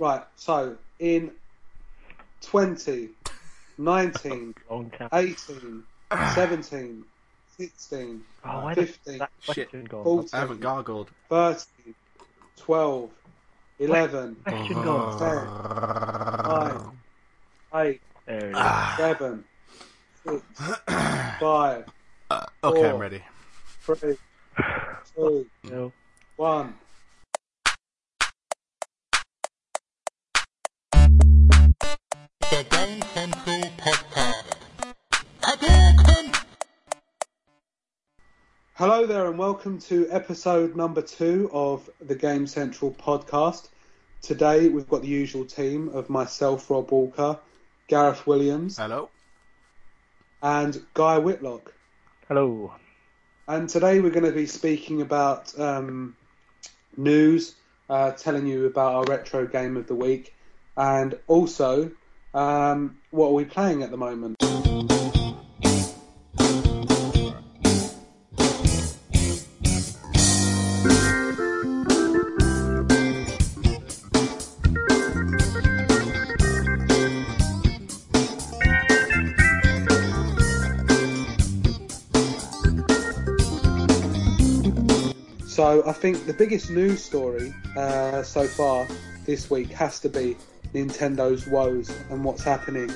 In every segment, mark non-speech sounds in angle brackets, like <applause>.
Right, so in 20, 19, <laughs> Long time. 18, <coughs> 17, 16, Oh, where the 15, that Shit. question gone? 14, I haven't gargled. 13, 12, 11, Question Oh. gone. 10, 9, 8, There it is. Ah. 7, 6, <coughs> 5, Uh, okay, I'm ready. 3, 2, No. 1. The Game Central Podcast. Hadouken! Hello there, and welcome to episode number two of the Game Central podcast. Today we've got the usual team of myself, Rob Walker, Gareth Williams, Hello. and Guy Whitlock. Hello. And today we're going to be speaking about um, news, uh, telling you about our retro game of the week, and also um, what are we playing at the moment. So I think the biggest news story uh, so far this week has to be Nintendo's woes and what's happening.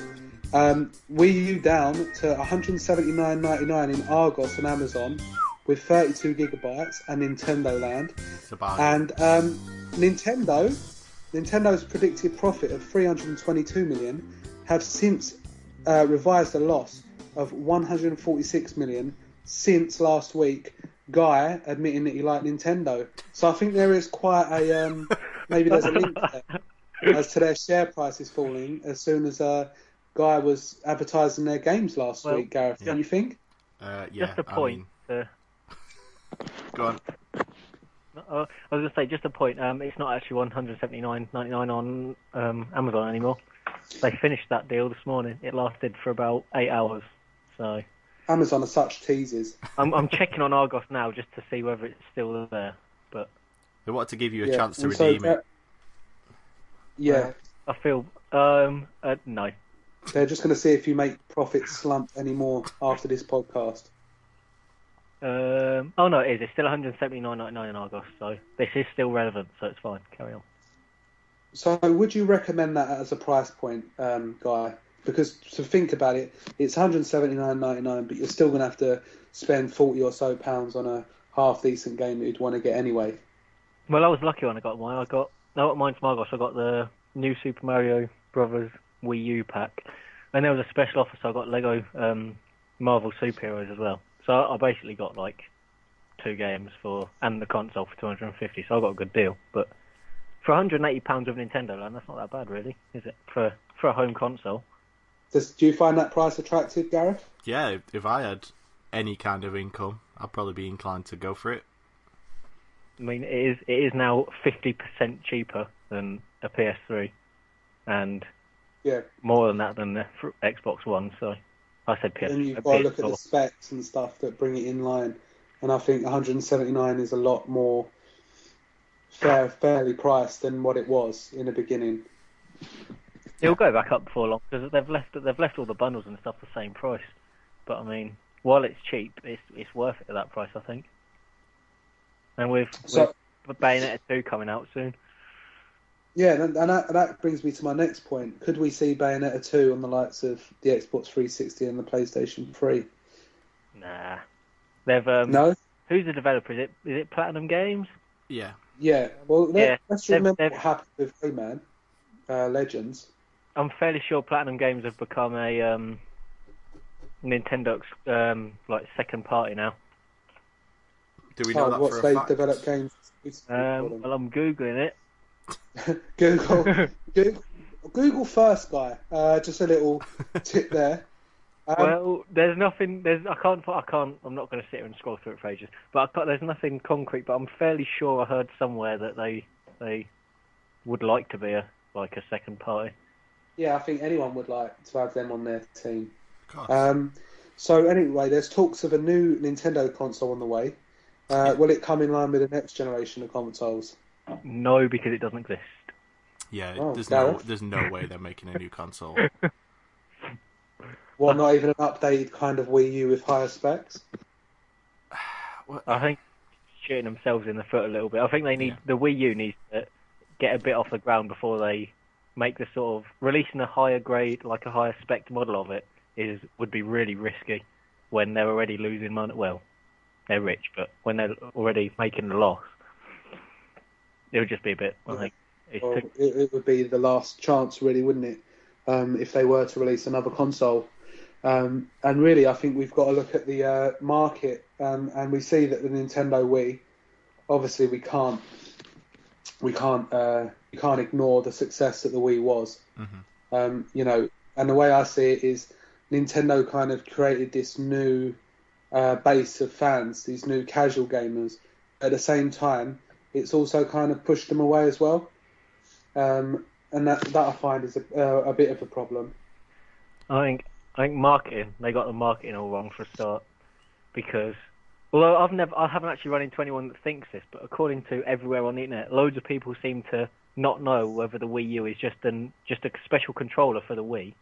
Um, Wii U down to 179.99 in Argos on Amazon with 32 gigabytes and Nintendo Land. It's a bargain. And um, Nintendo, Nintendo's predicted profit of 322 million have since uh, revised a loss of 146 million since last week. Guy admitting that he liked Nintendo, so I think there is quite a um, maybe there's a link there <laughs> as to their share prices falling as soon as a Guy was advertising their games last Well, week. Gareth, yeah. don't you think? Uh, yeah, just a I point. mean, uh, go on. uh, I was going to say, just a point. Um, it's not actually 179.99 on um, Amazon anymore. They finished that deal this morning. It lasted for about eight hours. So Amazon are such teasers. I'm, I'm checking on Argos now just to see whether it's still there. But They want to give you a Yeah, chance to and so redeem that- it. Yeah, I feel um uh, no. they're just going to see if you make profits slump anymore after this podcast. Um, oh no, it is. It's still 179.99 in Argos, so this is still relevant. So it's fine. Carry on. So, would you recommend that as a price point, um, guy? Because to think about it, it's 179.99, but you're still going to have to spend 40 or so pounds on a half decent game that you'd want to get anyway. Well, I was lucky when I got mine. I got no, mine from Argos. I got the new Super Mario Brothers Wii U pack, and there was a special offer, so I got Lego um, Marvel Superheroes as well. So I basically got like two games for and the console for 250. So I got a good deal. But for 180 pounds of Nintendo Land, that's not that bad, really, is it? For for a home console. Does, do you find that price attractive, Gareth? Yeah, if, if I had any kind of income, I'd probably be inclined to go for it. I mean, it is it is now 50% cheaper than a PS3, and Yeah, more than that than the Xbox One. So I said PS. and you've got to look at the specs and stuff that bring it in line. And I think 179 is a lot more fair, fairly priced than what it was in the beginning. It'll go back up before long because they've left they've left all the bundles and stuff the same price. But I mean, while it's cheap, it's it's worth it at that price, I think. And with, So- with Bayonetta 2 coming out soon, Yeah, and, and that, that brings me to my next point. Could we see Bayonetta 2 on the likes of the Xbox 360 and the PlayStation 3? nah. They've um, No? who's the developer? Is it is it Platinum Games? Yeah. Yeah. Well, let, Yeah, let's they've- remember they've- what happened with Rayman uh, Legends. I'm fairly sure Platinum Games have become a um, Nintendo um, like second party now. Do we know Oh, that what's for a they fact? develop games? Um, well, I'm googling it. <laughs> Google, <laughs> Google, Google first, guy. Uh, just a little <laughs> tip there. Um, well, there's nothing. There's I can't. I can't. I'm not going to sit here and scroll through it for ages. But I can't, there's nothing concrete. But I'm fairly sure I heard somewhere that they they would like to be a like a second party. yeah, I think anyone would like to have them on their team. Um, so anyway, there's talks of a new Nintendo console on the way. Uh, will it come in line with the next generation of consoles? No, because it doesn't exist. Yeah, Oh, there's no Gareth? there's no way they're making a new console. <laughs> Well, not even an updated kind of Wii U with higher specs. <sighs> I think shooting themselves in the foot a little bit. I think they need Yeah. the Wii U needs to get a bit off the ground before they make the sort of releasing a higher grade, like a higher spec model of it is would be really risky when they're already losing money. Well, they're rich, but when they're already making a loss, it would just be a bit. I think it's Well, too, it, it would be the last chance, really, wouldn't it? Um, if they were to release another console. Um, and really, I think we've got to look at the uh, market, um, and we see that the Nintendo Wii. Obviously, we can't we can't uh, we can't ignore the success that the Wii was. Um, you know, and the way I see it is, Nintendo kind of created this new uh, base of fans, these new casual gamers. At the same time, it's also kind of pushed them away as well. Um, and that that I find is a, uh, a bit of a problem. I think I think marketing they got the marketing all wrong for a start because although I've never I haven't actually run into anyone that thinks this, but according to everywhere on the internet, loads of people seem to not know whether the Wii U is just an just a special controller for the Wii.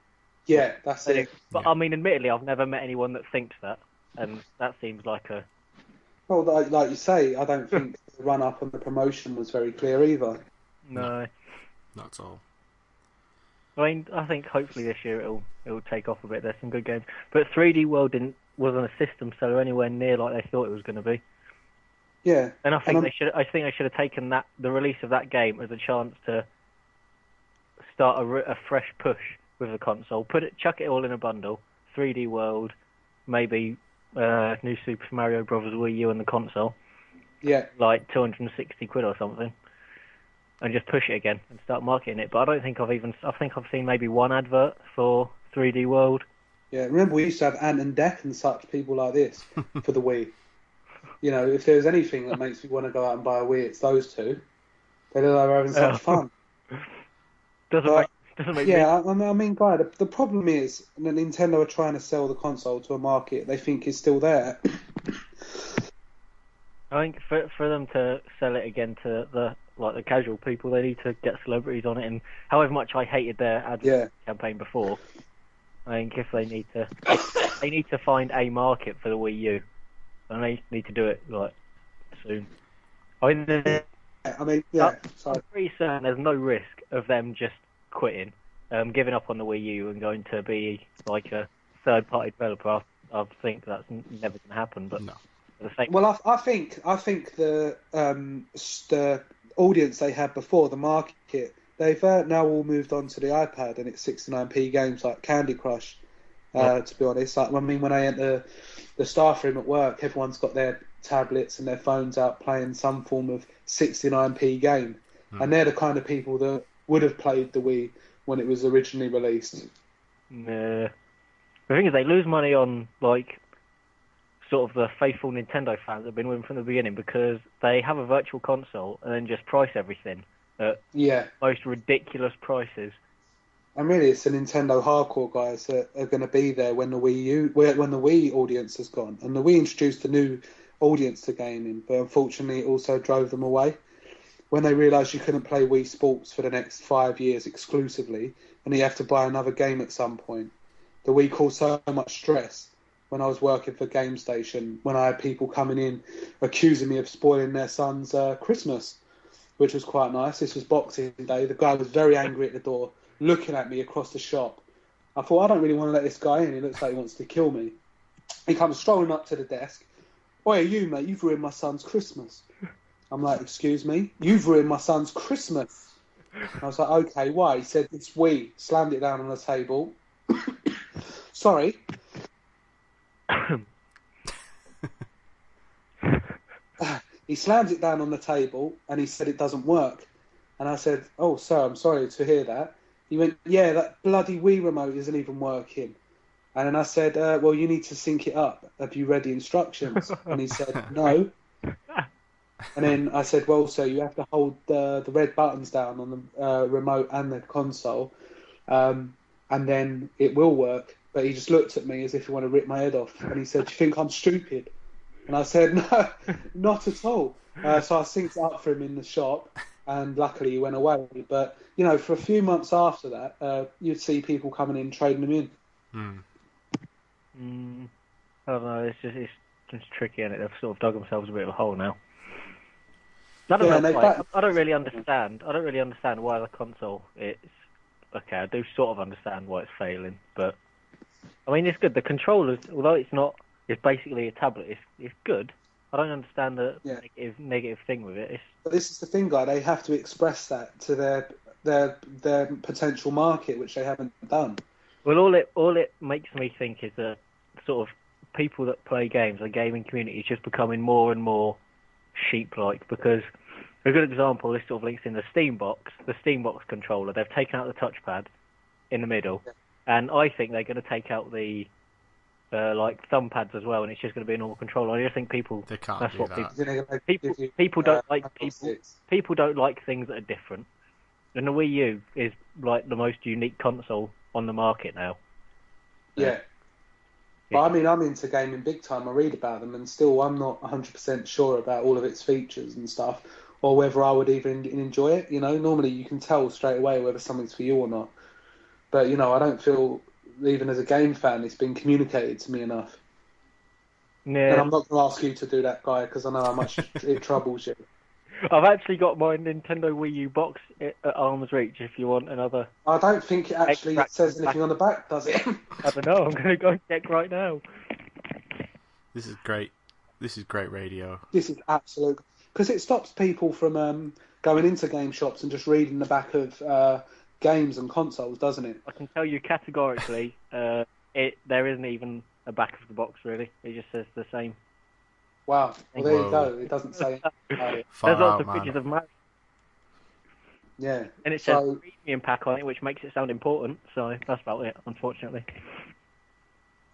Yeah, that's it. But Yeah. I mean, admittedly, I've never met anyone that thinks that, and that seems like a Well, like, like you say, I don't think <laughs> the run up and the promotion was very clear either. no. Not at all. I mean, I think hopefully this year it'll it'll take off a bit. There's some good games, but 3D World didn't wasn't a system seller anywhere near like they thought it was going to be. Yeah, And I think I'm- they should. I think they should have taken that the release of that game as a chance to start a, a fresh push with the console. Put it, chuck it all in a bundle. 3D World, maybe uh, new Super Mario Brothers Wii U and the console, yeah, like 260 quid or something, and just push it again and start marketing it. But I don't think I've even. I think I've seen maybe one advert for 3D World. yeah. Remember, we used to have Ant and Dec and such people like this <laughs> for the Wii. You know, if there's anything that makes me want to go out and buy a Wii, it's those two. They look like they're having such Oh. fun. <laughs> Doesn't But- make <laughs> doesn't make me Yeah, I, I mean, guy, the, the problem is that Nintendo are trying to sell the console to a market they think is still there. I think for for them to sell it again to the like the casual people, they need to get celebrities on it. And however much I hated their ad Yeah. campaign before, I think if they need to, they need to find a market for the Wii U, and they need to do it like soon. I mean, I mean, yeah. I'm pretty certain there's no risk of them just quitting, um, giving up on the Wii U and going to be like a third-party developer. I, I think that's never going to happen. But No. the same Well, I, I think I think the um, the audience they had before the market they've uh, now all moved on to the iPad and it's 69p games like Candy Crush. Uh, To be honest, like I mean, when I enter the staff room at work, everyone's got their tablets and their phones out playing some form of 69p game, and they're the kind of people that would have played the Wii when it was originally released. Nah. The thing is, they lose money on like sort of the faithful Nintendo fans that have been with them from the beginning because they have a virtual console and then just price everything at Yeah, most ridiculous prices. And really, it's the Nintendo hardcore guys that are going to be there when the Wii U, when the Wii audience has gone. And the Wii introduced a new audience to gaming, but unfortunately, it also drove them away. When they realised you couldn't play Wii Sports for the next five years exclusively, and you have to buy another game at some point, the Wii caused so much stress. When I was working for Game Station, when I had people coming in accusing me of spoiling their son's uh, Christmas, which was quite nice. This was Boxing Day. The guy was very angry at the door looking at me across the shop. I thought, I don't really want to let this guy in. He looks like he wants to kill me. He comes strolling up to the desk. Oi, you, mate, you've ruined my son's Christmas. I'm like, excuse me? You've ruined my son's Christmas. I was like, okay, why? He said, it's Wii. Slammed it down on the table. <coughs> Sorry. <coughs> he slams it down on the table and he said it doesn't work. And I said, oh, sir, I'm sorry to hear that. He went, yeah, that bloody Wii remote isn't even working. And then I said, uh, well, you need to sync it up. Have you read the instructions? And he said, <laughs> no. And then I said, well, sir, you have to hold the, the red buttons down on the uh, remote and the console, um, and then it will work. But he just looked at me as if he wanted to rip my head off. And he said, do you think I'm stupid? And I said, <laughs> no, not at all. Uh, so I synced it up for him in the shop. and luckily he went away. But you know, for a few months after that, uh, you'd see people coming in trading them in. Hmm. Mm, I don't know. It's just it's just tricky, and they've sort of dug themselves a bit of a hole now. I don't Yeah, know. and they why. I don't really understand. I don't really understand why the console. It's okay. I do sort of understand why it's failing, but I mean, it's good. The controllers, although it's not, it's basically a tablet. It's it's good. I don't understand the Yeah. negative negative thing with it. It's But this is the thing, guy. They have to express that to their their their potential market, which they haven't done. Well, all it all it makes me think is that sort of people that play games, the gaming community, is just becoming more and more sheep-like. Because a good example, this sort of links in the Steam box, the Steam box controller. They've taken out the touchpad in the middle, Yeah. and I think they're going to take out the uh, like thumb pads as well, and it's just going to be a normal controller. I just think people They can't That's do what that. people- People- people don't uh, like people- people don't like things that are different. And the Wii U is like the most unique console on the market now. Yeah. But I mean, I'm into gaming big time. I read about them, and still, I'm not 100% sure about all of its features and stuff, or whether I would even enjoy it. You know, normally you can tell straight away whether something's for you or not. But you know, I don't feel even as a game fan, it's been communicated to me enough. Yeah. And I'm not going to ask you to do that, guy, because I know how much it troubles you. I've actually got my Nintendo Wii U box at at arm's reach. If you want another, I don't think it actually says anything on the back, does it? I don't know. I'm going to go and check right now. This is great. This is great radio. this is absolute because it stops people from um, going into game shops and just reading the back of uh, games and consoles, doesn't it? I can tell you categorically, uh, it there isn't even a back of the box really. It just says the same. Wow. Well, there you go. It doesn't say. about it. <laughs> Far There's lots out, of man. pictures of Mario, Yeah. and it says So- premium pack on it, which makes it sound important. So that's about it, unfortunately.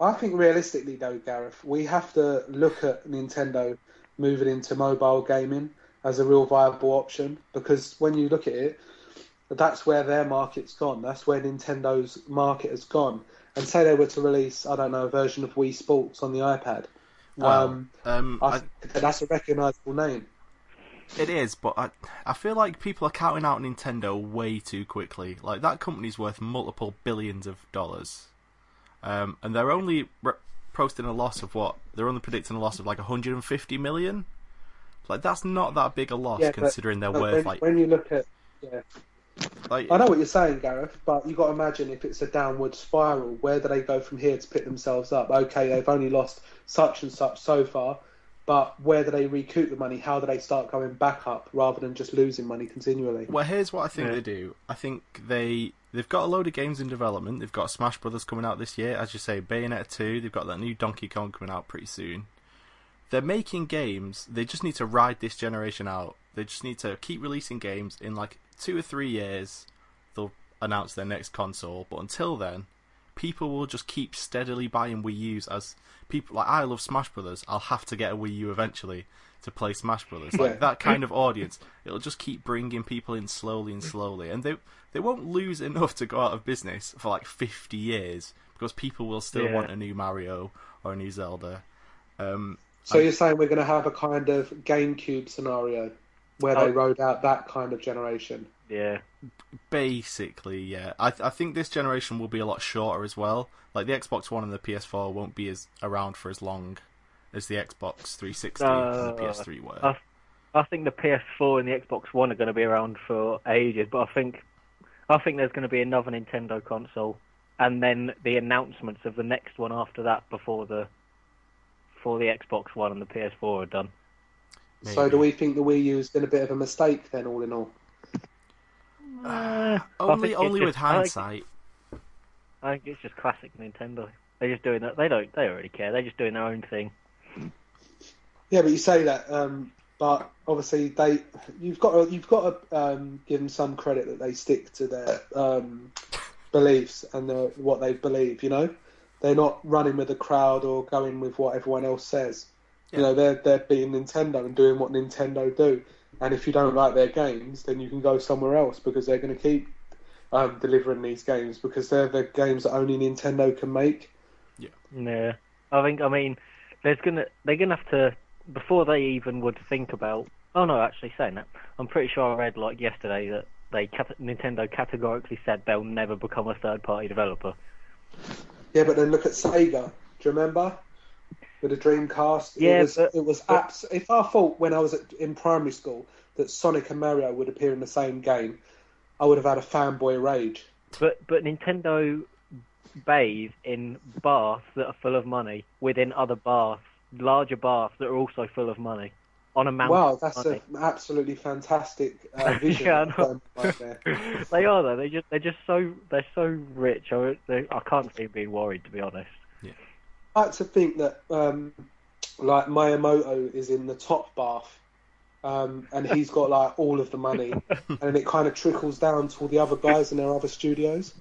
I think realistically, though, Gareth, we have to look at Nintendo moving into mobile gaming as a real viable option because when you look at it, that's where their market's gone. That's where Nintendo's market has gone. And say they were to release, I don't know, a version of Wii Sports on the iPad. Well, um, um, I I, that's a recognisable name. it is, but I, I feel like people are counting out Nintendo way too quickly. Like that company's worth multiple billions of dollars, um, and they're only re- posting a loss of what? They're only predicting a loss of like 150 million. Like that's not that big a loss Yeah, but- considering they're But worth when, like when you look at, yeah, like I know what you're saying, Gareth, but you've got to imagine if it's a downward spiral, where do they go from here to pick themselves up? Okay, they've only lost such and such so far, but where do they recoup the money? How do they start going back up rather than just losing money continually? Well, here's what I think Yeah. they do. I think they they've got a load of games in development. They've got Smash Brothers coming out this year, as you say, Bayonetta two. They've got that new Donkey Kong coming out pretty soon. They're making games. They just need to ride this generation out. They just need to keep releasing games. In like two or three years, they'll announce their next console. But until then, people will just keep steadily buying Wii U's as people like I love Smash Brothers. I'll have to get a Wii U eventually to play Smash Brothers. Like Yeah. that <laughs> kind of audience, it'll just keep bringing people in slowly and slowly, and they they won't lose enough to go out of business for like fifty years because people will still Yeah. want a new Mario or a new Zelda. Um, So you're saying we're going to have a kind of GameCube scenario where Oh. they rode out that kind of generation? Yeah. Basically, yeah. I I think this generation will be a lot shorter as well. Like the Xbox One and the PS4 won't be as around for as long as the Xbox 360 and the Uh, PS3 were. I, I think the PS4 and the Xbox One are going to be around for ages, but I think I think there's going to be another Nintendo console, and then the announcements of the next one after that before the before the Xbox One and the PS4 are done. So do we think the Wii U has been a bit of a mistake then, all in all? Uh, <sighs> only only just- with I hindsight. I think it's just classic Nintendo. They're just doing that. They don't. They don't really care. They're just doing their own thing. Yeah, but you say that, um, but obviously they, you've got to, you've got to um, give them some credit that they stick to their um, <laughs> beliefs and the, what they believe. You know, they're not running with the crowd or going with what everyone else says. You know, they're they're being Nintendo and doing what Nintendo do. And if you don't like their games, then you can go somewhere else because they're going to keep um, delivering these games because they're the games that only Nintendo can make. Yeah, I think. I mean, there's gonna they're gonna have to before they even would think about Oh no, actually saying that, I'm pretty sure I read like yesterday that they Nintendo categorically said they'll never become a third-party developer. Yeah, but then look at Sega. Do you remember? With a Dreamcast, Yeah, it was but- it was but- abs- If I thought when I was at, in primary school that Sonic and Mario would appear in the same game, I would have had a fanboy rage. But but Nintendo bathe in baths that are full of money within other baths, larger baths that are also full of money on a mountain. Wow, that's an absolutely fantastic uh, <laughs> vision. Yeah, I know. them right there. <laughs> they are though. They just they're just so they're so rich. I, they, I can't see being worried to be honest. I like to think that um, like Miyamoto is in the top bath. Um, and he's got like all of the money, <laughs> and it kind of trickles down to all the other guys in their other studios.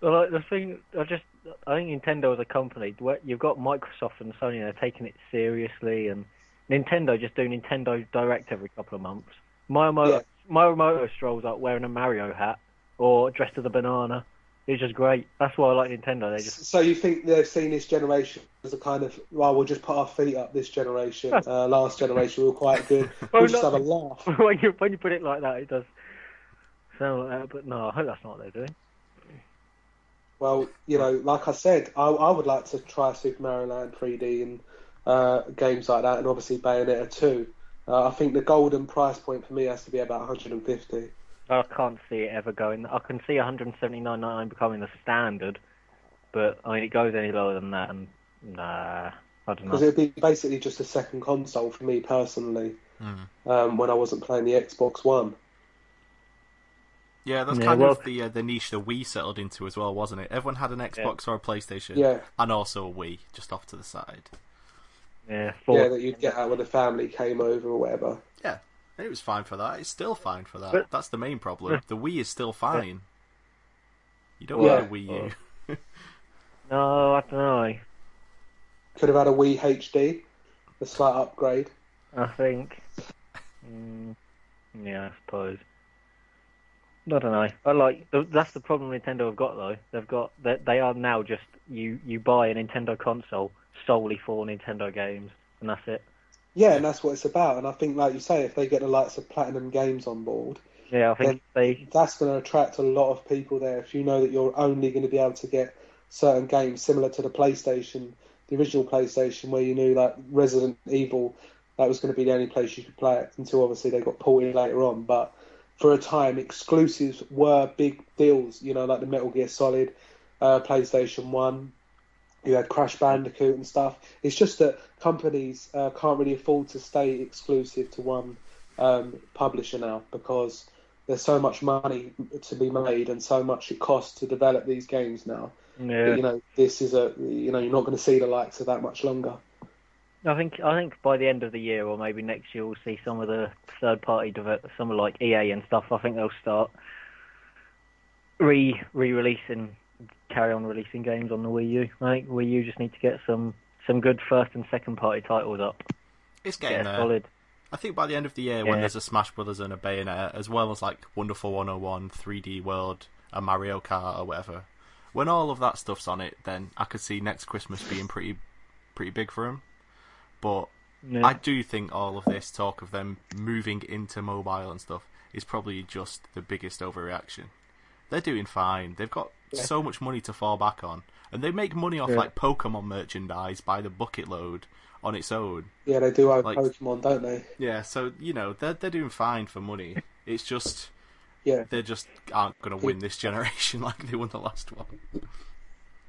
Well, like, the thing, I just, I think Nintendo as a company, you've got Microsoft and Sony, they're taking it seriously, and Nintendo just do Nintendo Direct every couple of months. Miyamoto, Yeah. Miyamoto strolls up wearing a Mario hat or dressed as a banana. It's just great. That's why I like Nintendo. They just, So you think they've seen this generation as a kind of well, we'll just put our feet up. This generation, uh, last generation, we were quite good. <laughs> Well, We'll just not- have a laugh. <laughs> when you when you put it like that, it does sound like that. But no, I hope that's not what they're doing. Well, you know, like I said, I, I would like to try Super Mario Land 3D and uh, games like that, and obviously Bayonetta 2. Uh, I think the golden price point for me has to be about 150 I can't see it ever going. I can see 179.99 becoming the standard, but I mean it goes any lower than that, and nah, I don't know. because it'd be basically just a second console for me personally. Hmm. Um, when I wasn't playing the Xbox One. Yeah, that's Yeah, kind well- of the uh, the niche that we settled into as well, wasn't it? Everyone had an Xbox or a PlayStation, Yeah. and also a Wii just off to the side. Yeah, four. Yeah, that you'd get out when the family came over or whatever. Yeah, it was fine for that. It's still fine for that. But- That's the main problem. The Wii is still fine. You don't Yeah. need a Wii U. <laughs> No, I don't know. Could have had a Wii HD, a slight upgrade. I think. Mm, yeah, I suppose. I don't know. I like that's the problem Nintendo have got though. They've got they, they are now just you you buy a Nintendo console solely for Nintendo games, and that's it. Yeah, and that's what it's about. And I think, like you say, if they get the likes of Platinum Games on board, Yeah, I think they that's going to attract a lot of people there. If you know that you're only going to be able to get certain games similar to the PlayStation, the original PlayStation, where you knew like Resident Evil, that was going to be the only place you could play it until obviously they got ported later on. But for a time, exclusives were big deals. You know, like the Metal Gear Solid, uh, PlayStation One. You had Crash Bandicoot and stuff. It's just that companies uh, can't really afford to stay exclusive to one um, publisher now because there's so much money to be made and so much it costs to develop these games now. yeah. You know, this is a you know you're not going to see the likes of that much longer. I think I think by the end of the year or maybe next year we'll see some of the third party develop some of like EA and stuff. I think they'll start re re releasing carry on releasing games on the Wii U. I think Wii U just need to get some some good first and second party titles up. It's Get getting there. solid. I think by the end of the year, when there's a Smash Brothers and a Bayonetta, as well as like Wonderful 101, 3D World, a Mario Kart or whatever, when all of that stuff's on it, then I could see next Christmas being pretty, pretty big for them. But Yeah. I do think all of this talk of them moving into mobile and stuff is probably just the biggest overreaction. They're doing fine. They've got Yeah. so much money to fall back on, and they make money off Yeah. like Pokemon merchandise by the bucket load on its own. Yeah, they do own Like- Pokemon, don't they? Yeah, so you know they're they're doing fine for money. It's just Yeah. they just aren't going to win this generation <laughs> like they won the last one.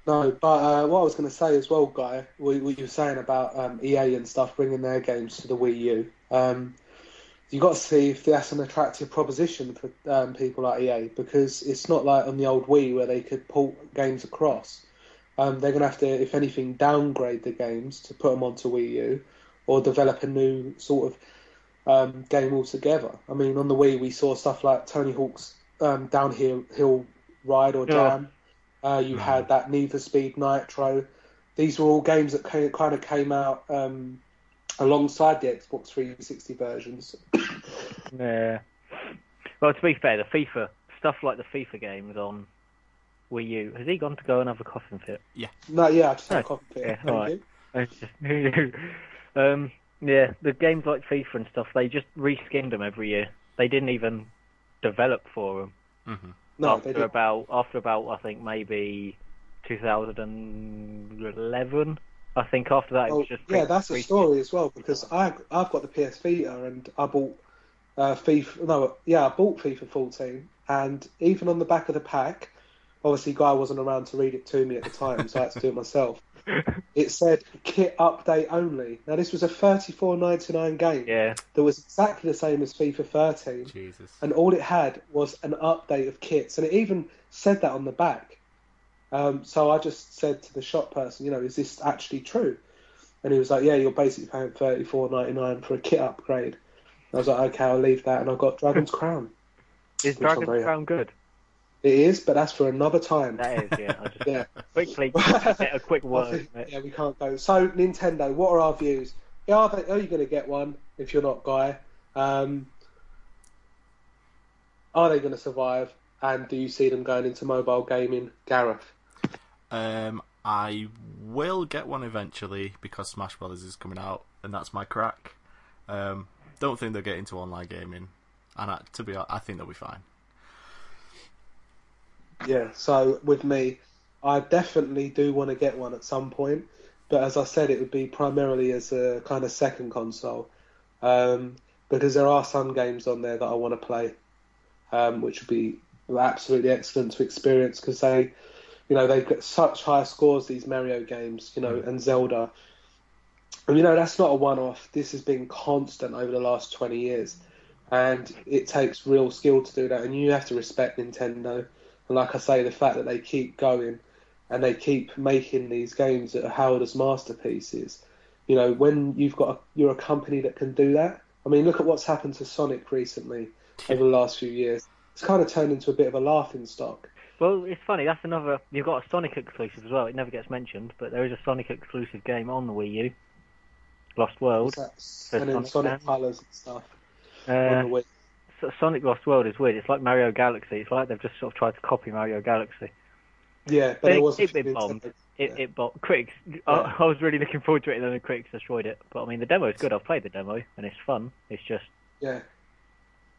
No, but uh, what I was going to say as well, Guy, what, what you were saying about um, EA and stuff bringing their games to the Wii U, um, you got to see if that's an attractive proposition for um, people like EA because it's not like on the old Wii where they could port games across. Um, they're going to have to, if anything, downgrade the games to put them onto Wii U or develop a new sort of um, game altogether. I mean, on the Wii, we saw stuff like Tony Hawk's um, Downhill Hill Ride or Yeah. Jam. Uh, you had that Need for Speed Nitro. These were all games that kind of came out um, alongside the Xbox 360 versions. Yeah. Well, to be fair, the FIFA stuff like the FIFA games on Wii U. Has he gone to go and have a coffin fit? Yeah. No, yeah, I just had a Oh, copy of it. yeah, Thank alright. you. <laughs> Um, Yeah, the games like FIFA and stuff, they just reskinned them every year. They didn't even develop for them. hmm No, after they did. about after about I think maybe 2011. I think after that it was just yeah, that's a story as well because I I've got the PS Vita and I bought uh, FIFA. No, yeah, I bought FIFA 14, and even on the back of the pack, obviously Guy wasn't around to read it to me at the time, so I had to do it myself. <laughs> It said kit update only. Now this was a 34.99 game Yeah, that was exactly the same as FIFA 13, Jesus. and all it had was an update of kits, and it even said that on the back. Um, so I just said to the shop person, you know, is this actually true? And he was like, yeah, you're basically paying thirty four ninety nine for a kit upgrade. I was like, okay, I'll leave that, and I got Dragon's <laughs> Crown. is Dragon's Crown good? It is, but that's for another time. That is, yeah. Just <laughs> Yeah. <laughs> quickly get a quick word. think- yeah, we can't go. So Nintendo, what are our views? Are, they, are you going to get one if you're not Guy? Um, are they going to survive? And do you see them going into mobile gaming, Gareth? Um, I will get one eventually because Smash Brothers is coming out, and that's my crack. Um, don't think they'll get into online gaming, and I, to be honest, I think they'll be fine. Yeah, so with me, I definitely do want to get one at some point, but as I said, it would be primarily as a kind of second console, um, because there are some games on there that I want to play, um, which would be absolutely excellent to experience because they, you know, they get such high scores these Mario games, you know, mm. and Zelda. And you know that's not a one-off. This has been constant over the last twenty years, and it takes real skill to do that. And you have to respect Nintendo. And like I say, the fact that they keep going and they keep making these games that are held as masterpieces. You know, when you've got a, you're a company that can do that. I mean, look at what's happened to Sonic recently <laughs> over the last few years. It's kind of turned into a bit of a laughing stock. Well, it's funny. That's another. You've got a Sonic exclusive as well. It never gets mentioned, but there is a Sonic exclusive game on the Wii U, Lost World. And then Sonic Sonic Colors and stuff Uh, on the Wii. So- Sonic Lost World is weird. It's like Mario Galaxy. It's like they've just sort of tried to copy Mario Galaxy. Yeah, but it- it was it been bombed. It, Yeah. it but critics. I, I was really looking forward to it, and then the critics destroyed it. But I mean, the demo is good. I've played the demo, and it's fun. It's just Yeah.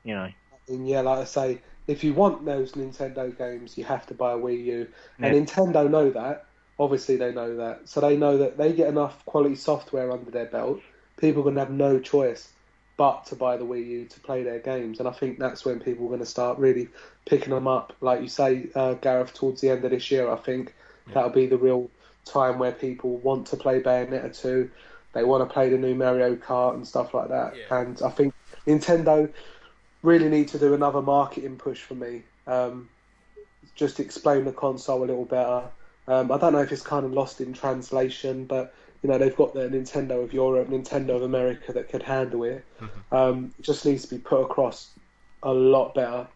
you know. And yeah, like I say, if you want those Nintendo games, you have to buy a Wii U. And Nintendo know that. Obviously, they know that. So they know that they get enough quality software under their belt. People are going to have no choice but to buy the Wii U to play their games. And I think that's when people are going to start really picking them up. Like you say, uh, Gareth, towards the end of this year, I think that'll be the real time where people want to play Bayonetta 2. They want to play the new Mario Kart and stuff like that. Yeah. And I think Nintendo really need to do another marketing push for me. Um, just explain the console a little better. Um, I don't know if it's kind of lost in translation, but you know they've got the Nintendo of Europe, Nintendo of America that could handle it. Um, it just needs to be put across a lot better.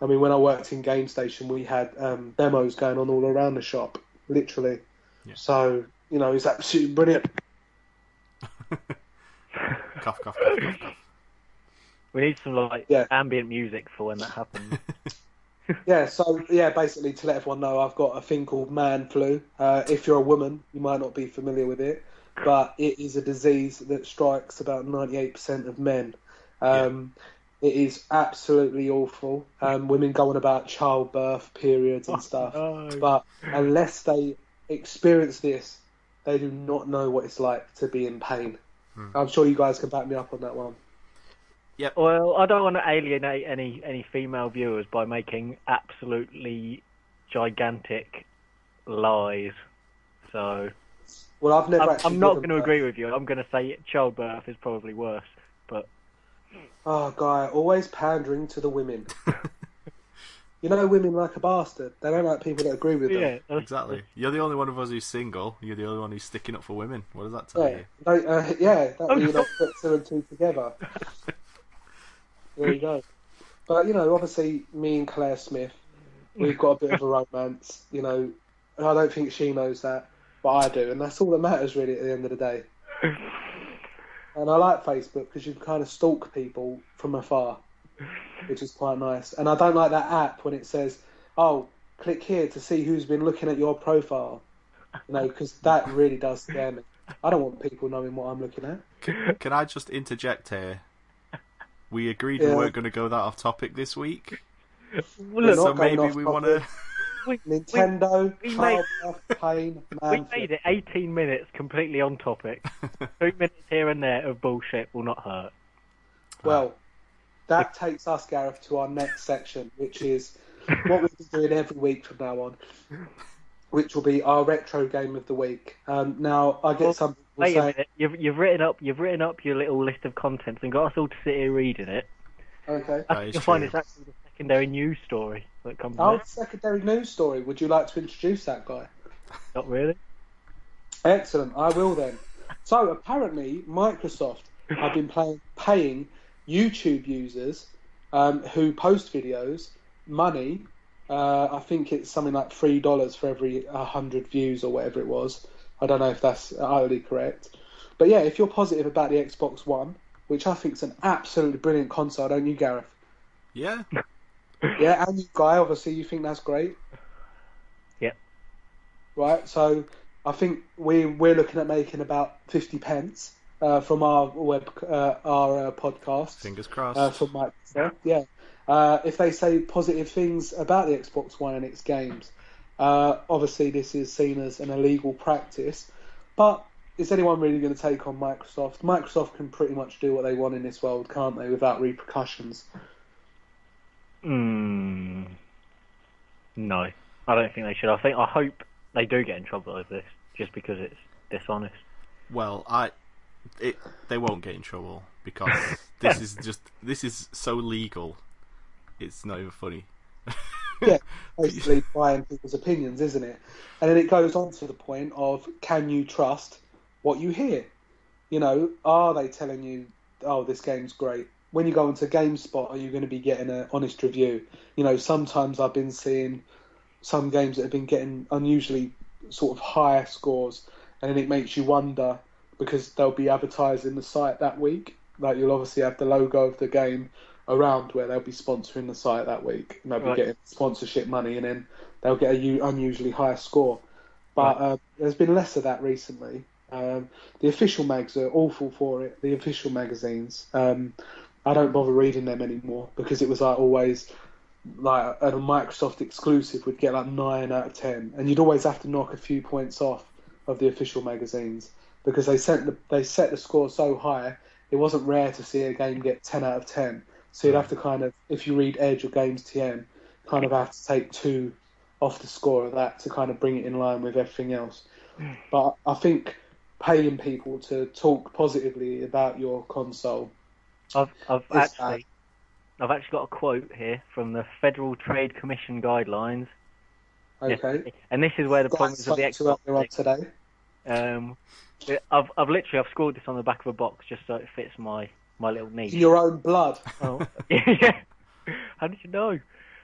I mean, when I worked in Game Station, we had um, demos going on all around the shop, literally. Yeah. So you know, it's absolutely brilliant. <laughs> Cough, cough, cough, cough, cough. We need some like Yeah. ambient music for when that happens. <laughs> Yeah, so yeah, basically to let everyone know, I've got a thing called man flu. Uh, if you're a woman, you might not be familiar with it, but it is a disease that strikes about 98% of men. Um, It is absolutely awful. Um, women go on about childbirth periods and <laughs> stuff, no. but unless they experience this, they do not know what it's like to be in pain. Hmm. I'm sure you guys can back me up on that one. Well, I don't want to alienate any any female viewers by making absolutely gigantic lies. So Well, I've never. I'm, I'm not going to agree with you. I'm going to say childbirth is probably worse. But Oh, guy, always pandering to the women. <laughs> you know, women like a bastard. They don't like people that agree with them. yeah, Exactly. You're the only one of us who's single. You're the only one who's sticking up for women. What does that tell Yeah, you? Don't- uh, yeah, that way you don't put two and two together. <laughs> There you go. But you know, obviously, me and Claire Smith, we've got a bit of a romance. You know, and I don't think she knows that, but I do, and that's all that matters really at the end of the day. <laughs> And I like Facebook because you can kind of stalk people from afar, which is quite nice. And I don't like that app when it says, "Oh, click here to see who's been looking at your profile," you know, because that really does scare me. I don't want people knowing what I'm looking at. Can, can I just interject here? We agreed Yeah. we weren't going to go that off topic this week, Well, look, so maybe we want to. <laughs> we, Nintendo, we made- Childbirth, Pain, we made it 18 minutes completely on topic. <laughs> Two minutes here and there of bullshit will not hurt. Well, ah. that takes us, Gareth, to our next section, which is what we'll be doing every week from now on, <laughs> which will be our retro game of the week. Um, now, I get Well, some people Wait a saying, minute, you've you've written up you've written up your little list of contents and got us all to sit here reading it. okay, That is You'll find it's actually the secondary news story that comes oh, secondary news story. Would you like to introduce that guy? Not really. Excellent, I will then. So apparently, Microsoft have been playing, paying YouTube users um, who post videos money. Uh, I think it's something like three dollars for every hundred views or whatever it was. I don't know if that's utterly correct, but yeah, if you're positive about the Xbox One, which I think is an absolutely brilliant console, don't you, Gareth? Yeah, <laughs> Yeah, and you, Guy, obviously, you think that's great. Yeah. Right, so I think we we're looking at making about fifty pence uh, from our web uh, our uh, podcast fingers crossed. uh, from Microsoft. Yeah, uh, if they say positive things about the Xbox One and its games, uh, obviously this is seen as an illegal practice. But is anyone really going to take on Microsoft? Microsoft can pretty much do what they want in this world, can't they, without repercussions? Hmm. No, I don't think they should. I think I hope they do get in trouble over this, just because it's dishonest. Well, I, it, they won't get in trouble because this <laughs> is just this is so legal. It's not even funny. <laughs> yeah, <laughs> basically buying people's opinions, isn't it? And then it goes on to the point of can you trust what you hear? You know, are they telling you, oh, this game's great? When you go into GameSpot, are you going to be getting an honest review? You know, sometimes I've been seeing some games that have been getting unusually sort of higher scores, and then it makes you wonder because they'll be advertising the site that week. Like you'll obviously have the logo of the game around where they'll be sponsoring the site that week, and they'll be Right. getting sponsorship money, and then they'll get a u- unusually high score. But um, there's been less of that recently. Um, the official mags are awful for it. The official magazines, um, I don't bother reading them anymore because it was like always like a Microsoft exclusive would get like nine out of ten, and you'd always have to knock a few points off of the official magazines because they set the they set the score so high. It wasn't rare to see a game get ten out of ten. So you'd have to kind of, if you read Edge or Games TM, kind of have to take two off the score of that to kind of bring it in line with everything else. But I think paying people to talk positively about your console. I've I've actually I've actually got a quote here from the Federal Trade Commission guidelines. Okay. And this is where the problem Guys is the spoke to earlier on Xbox. today. Um, I've I've literally I've scored this on the back of a box just so it fits my my little niche. Your own blood. <laughs> Oh, yeah. How did you know?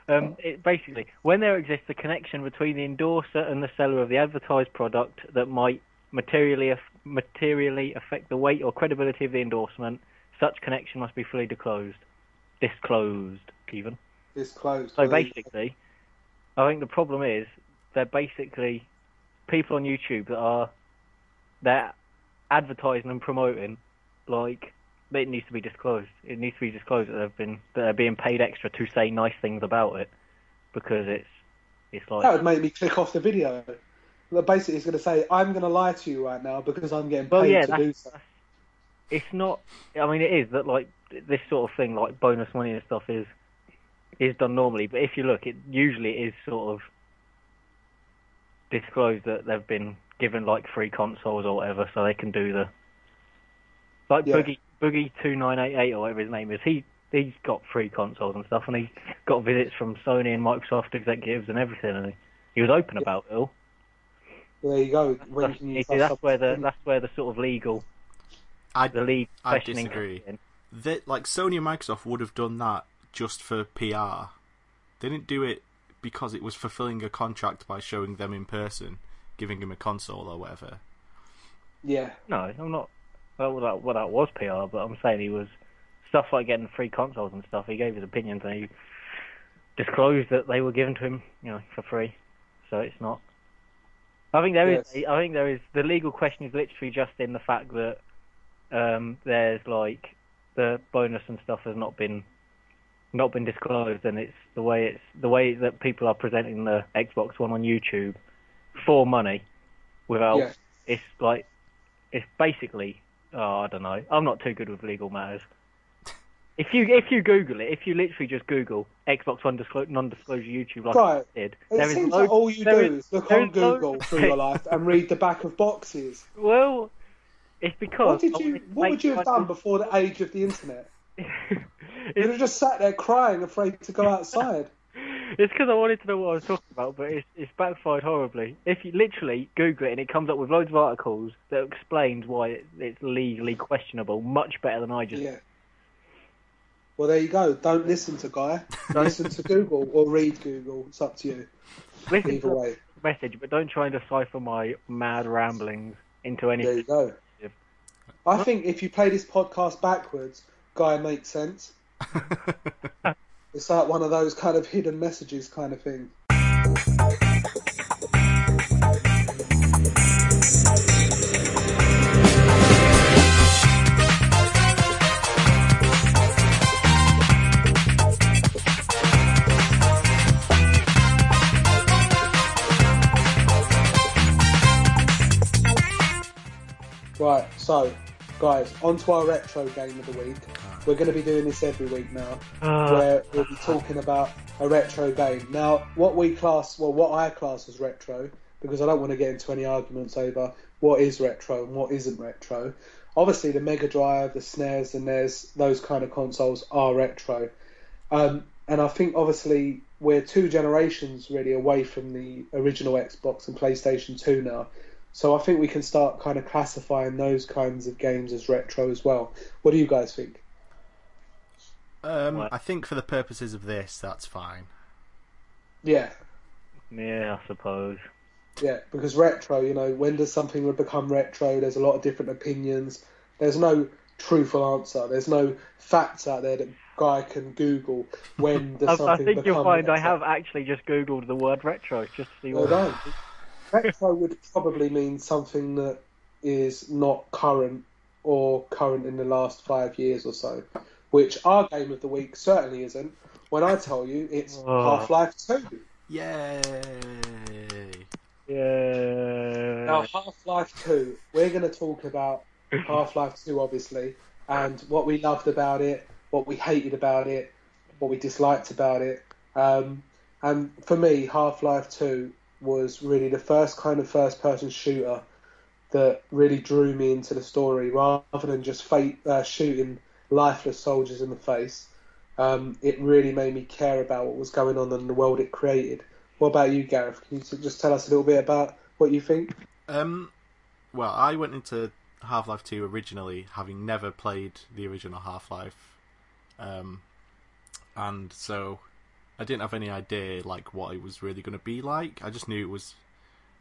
Um, it, basically, when there exists a connection between the endorser and the seller of the advertised product that might materially materially affect the weight or credibility of the endorsement, such connection must be fully disclosed. Disclosed, even. It's closed. So basically, I think the problem is they're basically people on YouTube that are they're advertising and promoting like it needs to be disclosed. It needs to be disclosed that they've been that they're being paid extra to say nice things about it because it's it's like that would make me click off the video. But basically, it's going to say, "I'm going to lie to you right now because I'm getting paid well yeah to do so." it's not. I mean it is that like this sort of thing like bonus money and stuff is is done normally, but if you look, it usually is sort of disclosed that they've been given like free consoles or whatever, so they can do the like Yeah. Boogie Boogie two nine eight eight or whatever his name is. He he's got free consoles and stuff, and he got visits from Sony and Microsoft executives and everything, and he, he was open about it all. There you go. When you That's, can you use see, that that's where the that's where the sort of legal I the league I disagree. that like Sony and Microsoft would have done that just for PR. They didn't do it because it was fulfilling a contract by showing them in person, giving them a console or whatever. Yeah, No, I'm not. Well, that, well, that was PR, but I'm saying he was stuff like getting free consoles and stuff. He gave his opinions and he disclosed that they were given to him, you know, for free. So it's not. I think there is. Yes. I think there is. The legal question is literally just in the fact that um, there's like the bonus and stuff has not been not been disclosed, and it's the way it's the way that people are presenting the Xbox One on YouTube for money without. Yeah. It's like it's basically. Oh, I don't know. I'm not too good with legal matters. <laughs> If you if you Google it, if you literally just Google Xbox One disclo- non-disclosure YouTube like Right. I did, It there is seems loads- like all you do there is, look on is Google through your life and <laughs> read the back of boxes. Well, it's because What did you? What would you have done before the age of the internet? <laughs> You'd have just sat there crying, afraid to go outside. <laughs> it's because I wanted to know what I was talking about, but it's it's backfired horribly. If you literally Google it and it comes up with loads of articles that explains why it, it's legally questionable, much better than I just. Yeah. Well, there you go. Don't listen to Guy. <laughs> listen to Google or read Google. It's up to you. Listen Either to way, the message, but don't try and decipher my mad ramblings into anything. there you go. I think if you play this podcast backwards, Guy makes sense. <laughs> It's like one of those kind of hidden messages kind of thing. Right, so guys, on to our retro game of the week. We're going to be doing this every week now, Ah, where we'll be talking about a retro game. Now, what we class, well, what I class as retro, because I don't want to get into any arguments over what is retro and what isn't retro. Obviously, the Mega Drive, the SNES, the NES, those kind of consoles are retro. Um, and I think obviously we're two generations really away from the original Xbox and PlayStation 2 now. So I think we can start kind of classifying those kinds of games as retro as well. What do you guys think? Um, What? I think for the purposes of this, that's fine. Yeah, yeah, I suppose. yeah, because retro, you know, when does something become retro? There's a lot of different opinions. There's no truthful answer. There's no facts out there that guy can Google when <laughs> does I, I think you'll find I have actually just googled the word retro just to see Well what. done. retro would probably mean something that is not current or current in the last five years or so, which our game of the week certainly isn't. When I tell you it's Oh. Half Life 2. Yay! Yay! Now, Half Life 2, we're going to talk about <laughs> Half Life 2, obviously, and what we loved about it, what we hated about it, what we disliked about it. Um, and for me, Half Life 2 was really the first kind of first person shooter that really drew me into the story rather than just fate, uh, shooting lifeless soldiers in the face. Um, it really made me care about what was going on and the world it created. What about you, Gareth? Can you just tell us a little bit about what you think? Um, well, I went into Half Life 2 originally having never played the original Half Life. Um, and so I didn't have any idea like what it was really going to be like. I just knew it was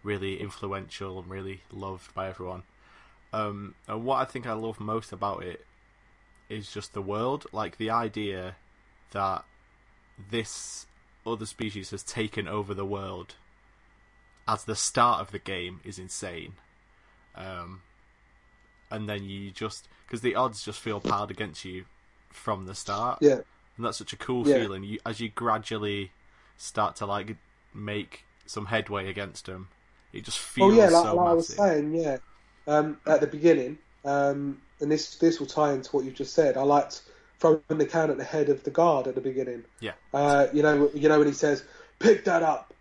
really influential and really loved by everyone. Um, and what I think I love most about it is just the world, like the idea that this other species has taken over the world as the start of the game is insane. Um, and then you just because the odds just feel piled against you from the start, Yeah. and that's such a cool Yeah. feeling. You as you gradually start to like make some headway against them, it just Oh feels yeah, like, so like I was saying, yeah. Um, at the beginning, um, and this this will tie into what you've just said. I liked throwing the can at the head of the guard at the beginning. Yeah. Uh, you know, you know when he says, "Pick that up,"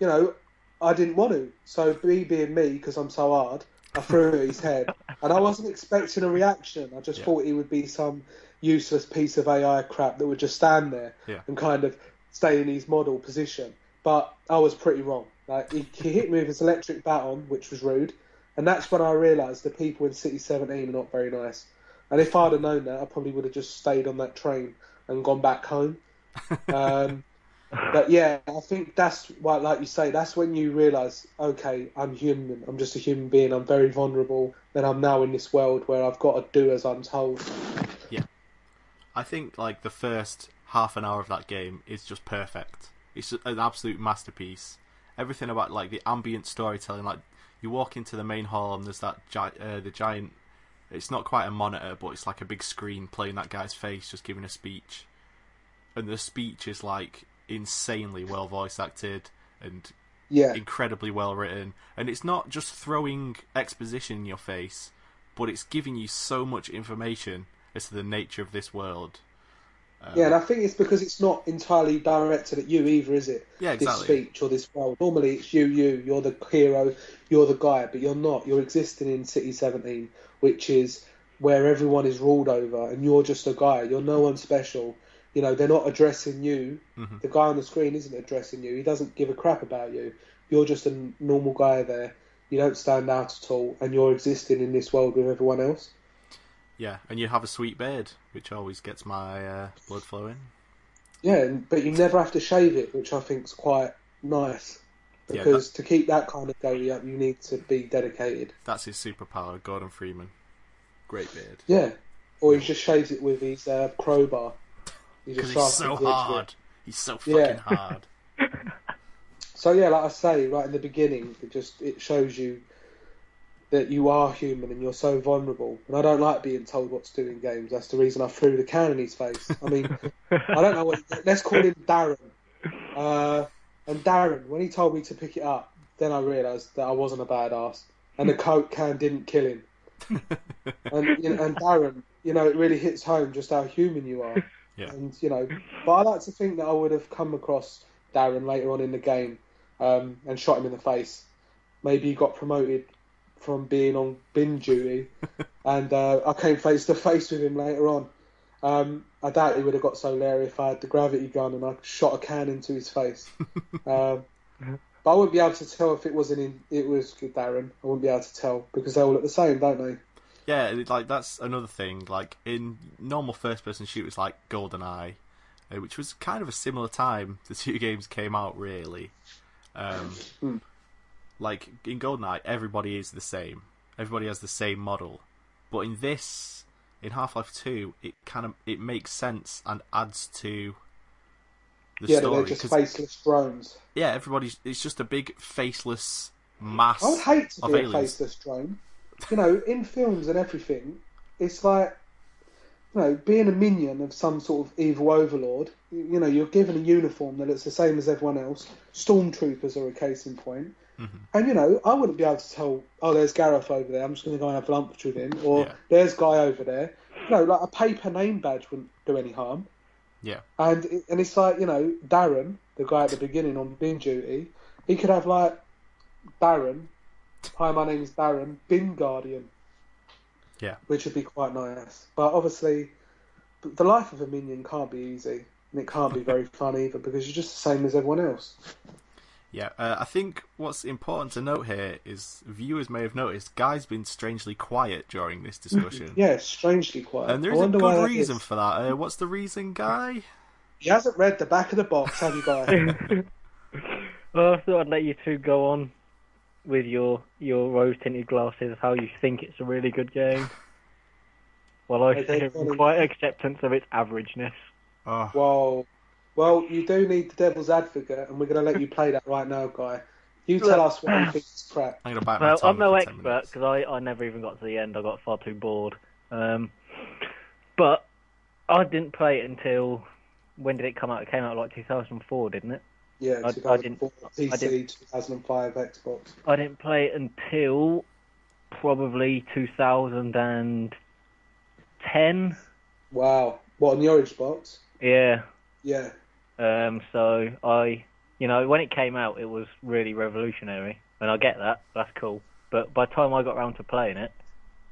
you know, I didn't want to. So me being me, because I'm so hard, I threw it at his head, <laughs> and I wasn't expecting a reaction. I just Yeah. thought he would be some useless piece of AI crap that would just stand there Yeah. and kind of stay in his model position. But I was pretty wrong. Like he, he hit me with his electric baton, which was rude, and that's when I realised the people in City 17 are not very nice. And if I'd have known that, I probably would have just stayed on that train and gone back home. <laughs> Um, but yeah, I think that's why, like you say, that's when you realise, okay, I'm human. I'm just a human being. I'm very vulnerable, and I'm now in this world where I've got to do as I'm told. Yeah, I think like the first half an hour of that game is just perfect. It's an absolute masterpiece, everything about like the ambient storytelling. Like you walk into the main hall and there's that gi- uh, the giant. It's not quite a monitor, but it's like a big screen playing that guy's face, just giving a speech, and the speech is like insanely well voice acted and Yeah, incredibly well written, and it's not just throwing exposition in your face, but it's giving you so much information as to the nature of this world. Um, yeah, and I think it's because it's not entirely directed at you either, is it? Yeah, This speech or this world. Normally, it's you, you. You're the hero. You're the guy, but you're not. You're existing in City 17, which is where everyone is ruled over, and you're just a guy. You're no one special. You know, they're not addressing you. Mhm. The guy on the screen isn't addressing you. He doesn't give a crap about you. You're just a normal guy there. You don't stand out at all, and you're existing in this world with everyone else. Yeah, and you have a sweet beard, which always gets my uh, blood flowing. Yeah, but you never have to shave it, which I think's quite nice. Yeah, Because to keep that kind of goatee up, you need to be dedicated. That's his superpower, Gordon Freeman. Great beard. Yeah, or he just shaves it with his uh, crowbar. He just he's so sharpens the edge hard. He's so fucking Yeah. hard. <laughs> So yeah, like I say, right in the beginning, it just it shows you that you are human and you're so vulnerable. And I don't like being told what to do in games. That's the reason I threw the can in his face. I mean, I don't know what. Let's call him Darren. Uh, and Darren, when he told me to pick it up, then I realised that I wasn't a badass, and the coke can didn't kill him. And you know, and Darren, you know, it really hits home just how human you are. Yeah. And you know, but I like to think that I would have come across Darren later on in the game um, and shot him in the face. Maybe he got promoted from being on bin duty, <laughs> and uh, I came face to face with him later on. Um, I doubt he would have got so leery if I had the gravity gun and I shot a can into his face. <laughs> um, but I wouldn't be able to tell if it wasn't in. It was Darren. I wouldn't be able to tell because they all look the same, don't they? Yeah, like that's another thing. Like in normal first-person shooters like GoldenEye, uh, which was kind of a similar time <laughs> the two games came out. Really, um, Hmm. Like in GoldenEye, everybody is the same. Everybody has the same model, but in this, in Half-Life Two, it kind of it makes sense and adds to the yeah, story. they're just faceless drones. yeah, everybody's it's just a big faceless mass. I would hate to of be a faceless drone. You know, in films and everything, it's like, you know, being a minion of some sort of evil overlord. You you know, you're given a uniform that looks the same as everyone else. Stormtroopers are a case in point. Mm-hmm. And you know, I wouldn't be able to tell. Oh, there's Gareth over there. I'm just going to go and have lunch with him. Or Yeah. there's Guy over there. You know, like a paper name badge wouldn't do any harm. Yeah, And it- and it's like you know Darren, the guy at the beginning on bin duty, he could have like Darren. Hi, my name is Darren, bin guardian, yeah. which would be quite nice. But obviously, the life of a minion can't be easy, and it can't be very <laughs> fun either because you're just the same as everyone else. Yeah, uh, I think what's important to note here is viewers may have noticed Guy's been strangely quiet during this discussion. <laughs> Yeah, strangely quiet. And there's a good reason is. for that. Uh, what's the reason, Guy? He hasn't read the back of the box, have you, Guy? Well, <laughs> I thought I'd let you two go on with your your rose tinted glasses of how you think it's a really good game. While I Okay, sit here Colin. in quiet acceptance of its averageness. Oh, well, well, you do need the devil's advocate, and we're going to let you play that right now, Guy. You tell us what you think is crap. I'm going to bite my Well, I'm no expert because I, I never even got to the end. I got far too bored. Um, but I didn't play it until when did it come out? It came out like 2004, didn't it? Yeah, I- I 2004, didn't- I PC, didn't- 2005, Xbox. I didn't play it until probably 2010. Wow. What on your Xbox? Yeah. Yeah. Um, so I, you know, when it came out, it was really revolutionary, and I get that. That's cool. But by the time I got around to playing it,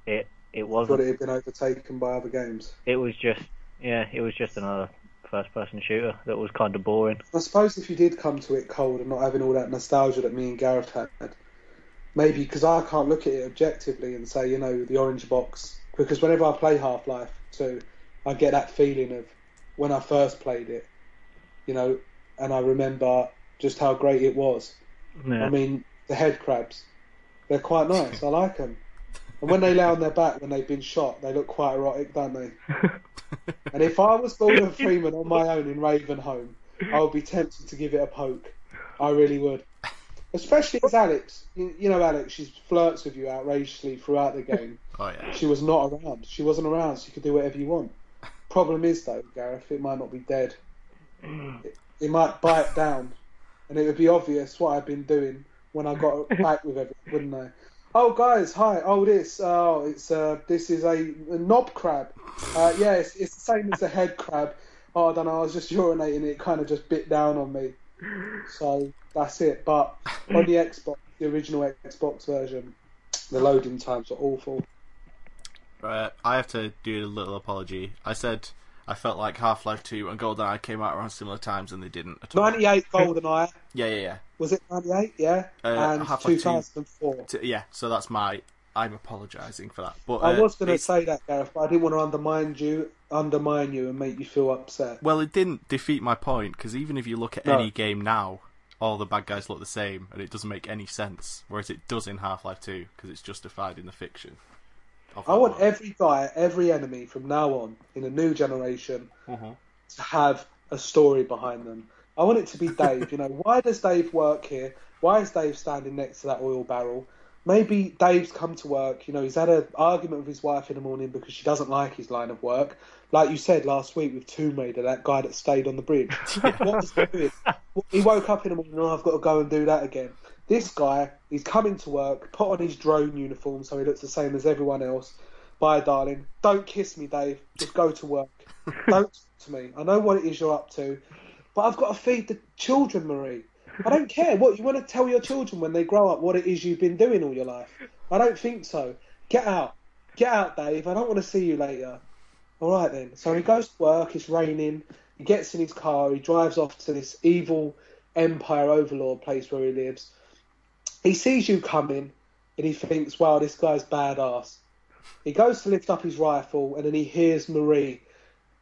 it it wasn't. it had been overtaken by other games. It was just, yeah, it was just another first-person shooter that was kind of boring. I suppose if you did come to it cold and not having all that nostalgia that me and Gareth had, maybe because I can't look at it objectively and say, you know, the orange box. Because whenever I play Half Life 2, I get that feeling of when I first played it, you know, and I remember just how great it was. Yeah. I mean, the head crabs, they're quite nice. I like them. And when they lay on their back when they've been shot, they look quite erotic, don't they? <laughs> And if I was Gordon Freeman on my own in Ravenholm, I would be tempted to give it a poke. I really would. Especially as Alyx, you, you know, Alyx, she flirts with you outrageously throughout the game. <laughs> Oh yeah. She was not around. She wasn't around, so you could do whatever you want. Problem is, though, Gareth, it might not be dead. It, it might bite down, and it would be obvious what I've been doing when I got <laughs> back with everyone, wouldn't I? Oh, guys, hi. Oh, this. Oh, it's uh, this is a, a knob crab. Uh, yeah, it's, it's the same as a head crab. Oh, I don't know. I was just urinating. It kind of just bit down on me. So that's it. But on the Xbox, the original Xbox version, the loading times are awful. Uh, I have to do a little apology. I said I felt like Half Life 2 and GoldenEye came out around similar times and they didn't at all. 98 GoldenEye. <laughs> Yeah, yeah, yeah. Was it 98? Yeah. Uh, and Half-Life 2. 2004. T- yeah, so that's my. I'm apologising for that. But I uh, was going to say that, Gareth, but I didn't want to undermine you, undermine you, and make you feel upset. Well, it didn't defeat my point because even if you look at No. any game now, all the bad guys look the same, and it doesn't make any sense. Whereas it does in Half Life 2 because it's justified in the fiction. I want every guy, every enemy from now on in a new generation Mhm. to have a story behind them. I want it to be Dave. you know, <laughs> why does Dave work here? Why is Dave standing next to that oil barrel? Maybe Dave's come to work. You know, he's had an argument with his wife in the morning because she doesn't like his line of work. Like you said last week with Tomb Raider, that guy that stayed on the bridge. <laughs> what was he doing? He woke up in the morning. Oh, I've got to go and do that again. This guy, he's coming to work, put on his drone uniform so he looks the same as everyone else. Bye, darling. Don't kiss me, Dave. Just go to work. <laughs> Don't talk to me. I know what it is you're up to, but I've got to feed the children, Marie. I don't care. What you want to tell your children when they grow up what it is you've been doing all your life? I don't think so. Get out. Get out, Dave. I don't want to see you later. All right then. So he goes to work. It's raining. He gets in his car. He drives off to this evil Empire Overlord place where he lives. He sees you coming, and he thinks, "Wow, this guy's badass." He goes to lift up his rifle, and then he hears Marie.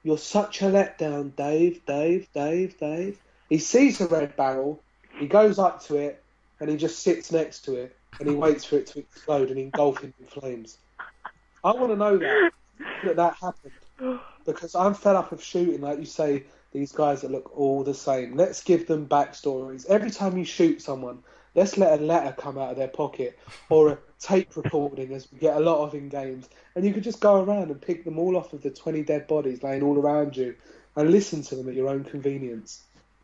You're such a letdown, Dave, Dave, Dave, Dave. He sees the red barrel, he goes up to it, and he just sits next to it, and he waits for it to explode and engulf him in flames. I want to know that, that that happened. Because I'm fed up of shooting, like you say, these guys that look all the same. Let's give them backstories. Every time you shoot someone, let's let a letter come out of their pocket or a <laughs> tape recording, as we get a lot of in games. And you could just go around and pick them all off of the 20 dead bodies laying all around you and listen to them at your own convenience.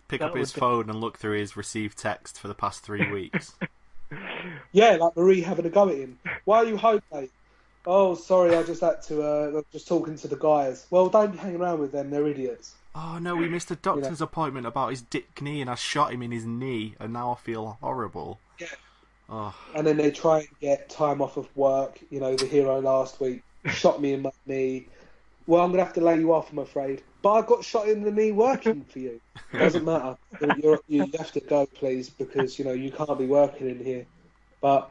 Pick That up his be- phone and look through his received text for the past three <laughs> weeks. Yeah, like Marie having a go at him. Why are you home, mate? Oh, sorry, I just had to. Uh, I was just talking to the guys. Well, don't be hanging around with them. They're idiots. Oh no, we missed a <laughs> doctor's appointment about his dick knee, and I shot him in his knee, and now I feel horrible. Yeah. Oh, And then they try and get time off of work. You know, the hero last week <laughs> shot me in my knee. Well, I'm gonna have to lay you off, I'm afraid. But I got shot in the knee working for you. <laughs> Doesn't matter. You're, you have to go, please, because you know you can't be working in here. But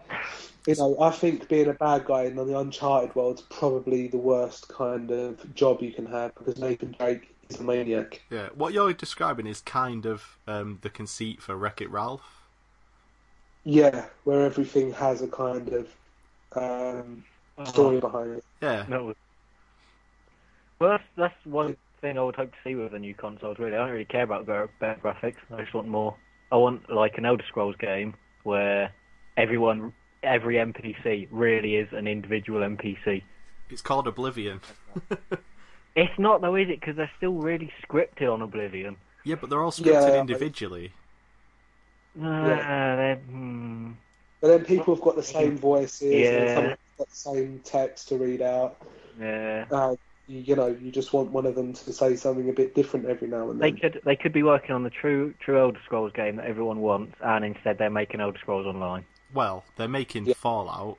you know, I think being a bad guy in the Uncharted world is probably the worst kind of job you can have because Nathan Drake is a maniac. yeah. What you're describing is kind of um, the conceit for Wreck It Ralph. Yeah, where everything has a kind of um, story behind it. Yeah. No. Well, that's, that's one thing I would hope to see with the new consoles. Really, I don't really care about better, better graphics. I just want more. I want like an Elder Scrolls game where everyone, every NPC really is an individual NPC. It's called Oblivion. <laughs> It's not though, is it? Because they're still really scripted on Oblivion. Yeah, but they're all scripted Yeah, but- individually. Nah, they're, hmm. But then people have got the same voices, and Yeah. some have got the same text to read out. Yeah. Uh, you, you know, you just want one of them to say something a bit different every now and They then. could they could be working on the true true Elder Scrolls game that everyone wants, and instead they're making Elder Scrolls Online. Well, they're making Yeah. Fallout.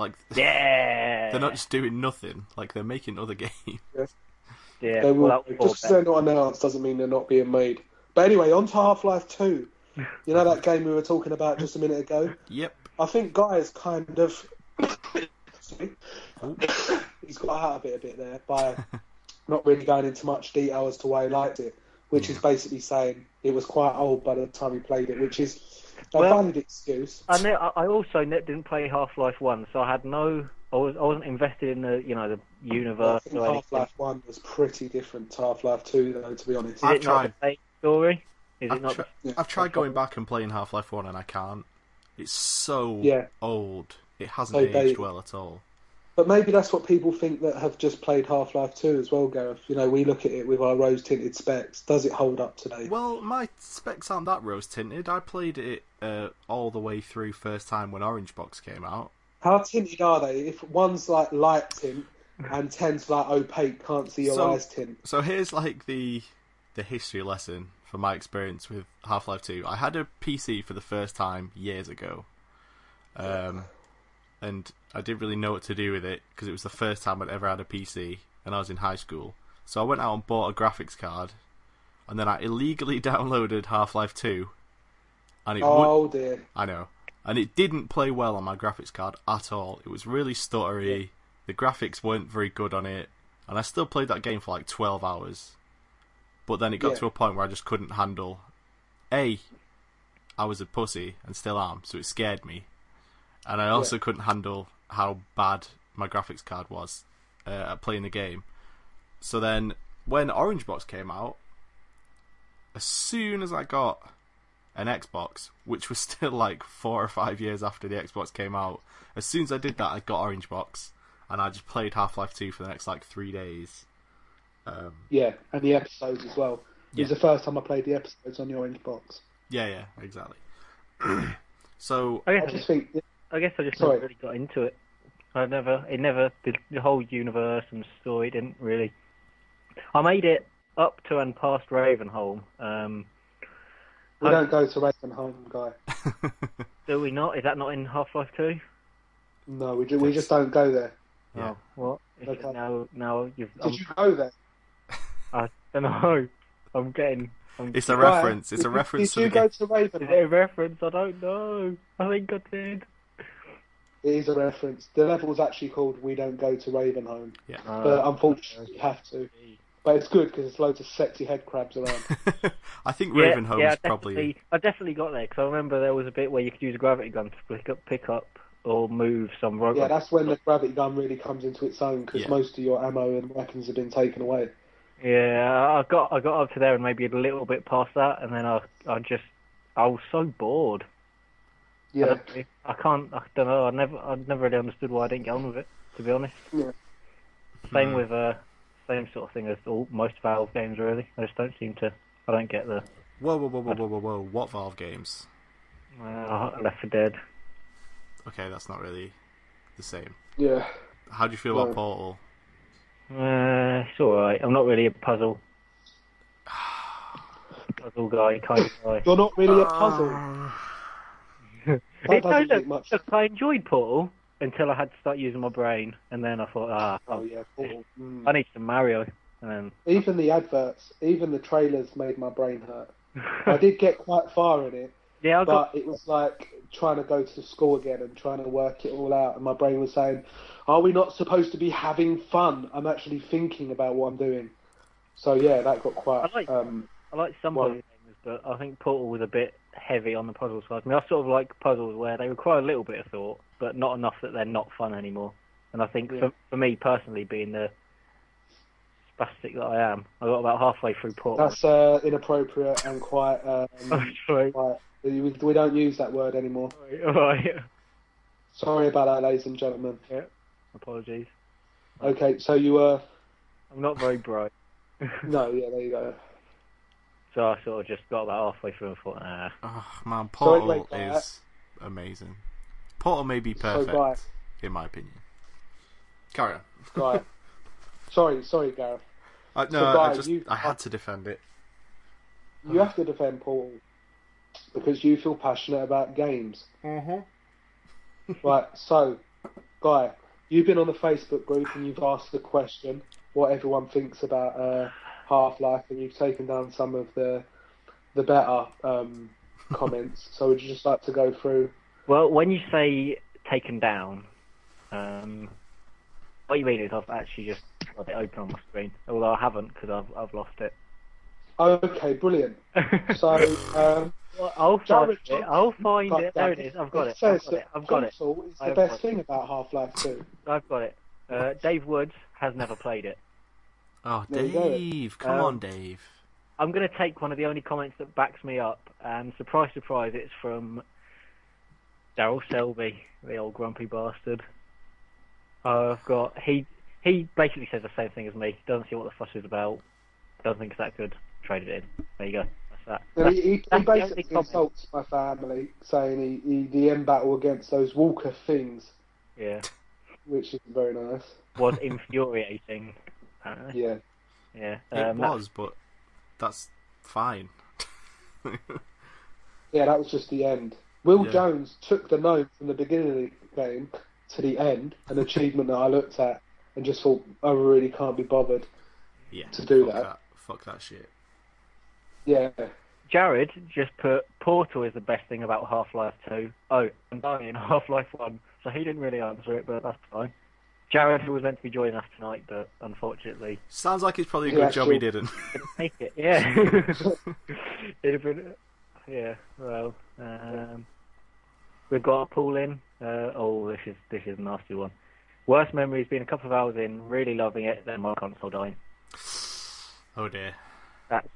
Like <laughs> Yeah. they're not just doing nothing. Like they're making other <laughs> games. Yeah. They will, well, that just because they're not announced doesn't mean they're not being made. But anyway, on to Half Life 2. You know that game we were talking about just a minute ago? Yep. I think Guy's kind of. He's got out of it a bit there by not really going into much detail as to why he liked it, which is basically saying it was quite old by the time he played it, which is a Well- valid excuse. I, ne- I I also ne- didn't play Half Life One, so I had no. I was I wasn't invested in the you know the I universe think. Half Life 1 was pretty different to Half Life 2, though, to be honest. Is I've it not tried. the same story? Is I've, it not? tr- Yeah. I've tried going back and playing Half Life 1 and I can't. It's so Yeah. old. It hasn't So aged dated. well at all. But maybe that's what people think that have just played Half Life 2 as well, Gareth. You know, we look at it with our rose tinted specs. Does it hold up today? Well, my specs aren't that rose tinted. I played it uh, all the way through first time when Orange Box came out. How tinted are they? If one's like light tint and ten's like opaque, can't see your So- eyes tint. So here's like the the history lesson from my experience with Half Life 2. I had a PC for the first time years ago. Um, and I didn't really know what to do with it because it was the first time I'd ever had a PC and I was in high school. So I went out and bought a graphics card and then I illegally <laughs> downloaded Half Life 2 and it would Oh dear. I know. And it didn't play well on my graphics card at all. It was really stuttery. The graphics weren't very good on it. And I still played that game for like 12 hours. But then it got Yeah. to a point where I just couldn't handle. A, I was a pussy and still am, so it scared me. And I also Yeah. couldn't handle how bad my graphics card was uh, at playing the game. So then, when Orange Box came out, as soon as I got an Xbox, which was <laughs> still like four or five years after the Xbox came out. As soon as I did that, I got Orange Box, and I just played Half Life 2 for the next like three days. Um, Yeah, and the episodes as well. It Yeah. was the first time I played the episodes on the Orange Box. yeah, yeah, exactly. <clears throat> so, I I just think, I guess I just Sorry. never really got into it. I never, it never, the, the whole universe and story didn't really. I made it up to and past Ravenholm. Um, we I- don't go to Ravenholm, guy. <laughs> do we not? Is that not in Half Life Two? No, we, ju- we just don't go there. Yeah. Oh, what? Okay. Now, now you've. Did I'm, you go there? <laughs> I don't know. I'm getting. I'm, it's a reference. It's a reference Did to you the go game. to Is it a reference? I don't know. I think I did. It is a reference. The level's actually called "We Don't Go to Ravenholm," Yeah. Uh, but unfortunately, you have to. But it's good because there's loads of sexy head crabs around. <laughs> I think yeah, Ravenholm yeah, is probably. I definitely got there because I remember there was a bit where you could use a gravity gun to pick up, pick up or move some robot. yeah, that's when the gravity gun really comes into its own because Yeah. most of your ammo and weapons have been taken away. Yeah, I got I got up to there and maybe a little bit past that, and then I I just I was so bored. Yeah, don't- I can't. I don't know. I never I never really understood why I didn't get on with it. To be honest. Yeah. Same Hmm. with uh, same sort of thing as all most Valve games really. I just don't seem to. I don't get the Whoa, whoa, whoa, whoa, whoa, whoa, whoa! What Valve games? uh, Left 4 Dead. Okay, that's not really the same. yeah. How do you feel No. about Portal? Uh, it's alright. I'm not really a puzzle <sighs> puzzle guy kind of guy. You're not really a puzzle. That It- doesn't look, much. I enjoyed Portal until I had to start using my brain, and then I thought, ah, Oh yeah, Portal. Mm. I need some Mario. And Even the adverts, even the trailers made my brain hurt. I <laughs> did get quite far in it, yeah, I got but it was like trying to go to school again and trying to work it all out. And my brain was saying, "Are we not supposed to be having fun? I'm actually thinking about what I'm doing." So yeah, that got quite. I like- um, I like some Well- games, but I think Portal was a bit heavy on the puzzle side. I mean, I sort of like puzzles where they require a little bit of thought, but not enough that they're not fun anymore. And I think Yeah. for, for me personally, being the spastic that I am, I got about halfway through Portal. that's uh, inappropriate and quite. Um, <laughs> Sorry. quite we, we don't use that word anymore. Alright. <laughs> Sorry about that, ladies and gentlemen. Yeah. Apologies. Okay, so you were. I'm not very bright. <laughs> No, yeah, there you go. So I sort of just got about halfway through and thought, nah. Oh man, So Portal Guy, is amazing. Portal may be So, perfect, Guy, in my opinion. Carry on. <laughs> Sorry, sorry, Gareth. Uh, no, So, I just you- I had to defend it. You have to defend Paul because you feel passionate about games. Mm-hmm. Right, so, Guy, you've been on the Facebook group and you've asked the question what everyone thinks about uh, Half Life, and you've taken down some of the the better um, <laughs> comments. So, would you just like to go through? Well, when you say taken down, um, what you mean is I've actually just got it open on my screen. Although I haven't because I've I've lost it. Okay, brilliant. So, <laughs> um, Well, I'll find it. I'll find it. There it is. I've got it. I've got it. I've got it. Portal is the best it. thing about Half Life 2. I've got it. Uh, Dave Woods has never played it. Oh, There. Dave, come Um, on, Dave. I'm going to take one of the only comments that backs me up, and surprise, surprise, it's from Daryl Selby, the old grumpy bastard. I've got he he basically says the same thing as me. Doesn't see what the fuss is about. Doesn't think it's that good. Trade it in. There you go. That's that. And That's- he, he, he that's the only basically insults my family, saying he, he the end battle against those Walker things, Yeah, which is very nice. was infuriating. Apparently. Yeah. Yeah, It um, that- was, but that's fine. <laughs> Yeah, that was just the end. Will Yeah. Jones took the note from the beginning of the game to the end, an <laughs> achievement that I looked at and just thought, I really can't be bothered. Yeah. To do fuck that. Fuck that shit. Yeah. Jared just put Portal is the best thing about Half Life 2. Oh, and dying <laughs> in Half Life 1. So he didn't really answer it, but that's fine. Jared, who was meant to be joining us tonight, but unfortunately Sounds like it's probably a Yeah, good job he didn't. <laughs> didn't make it. Yeah. <laughs> <laughs> It'd have been. Yeah, well. Um, we've got a pool in. Uh, oh, this is this is a nasty one. Worst memories being a couple of hours in, really loving it, then my console dying. oh dear. That's,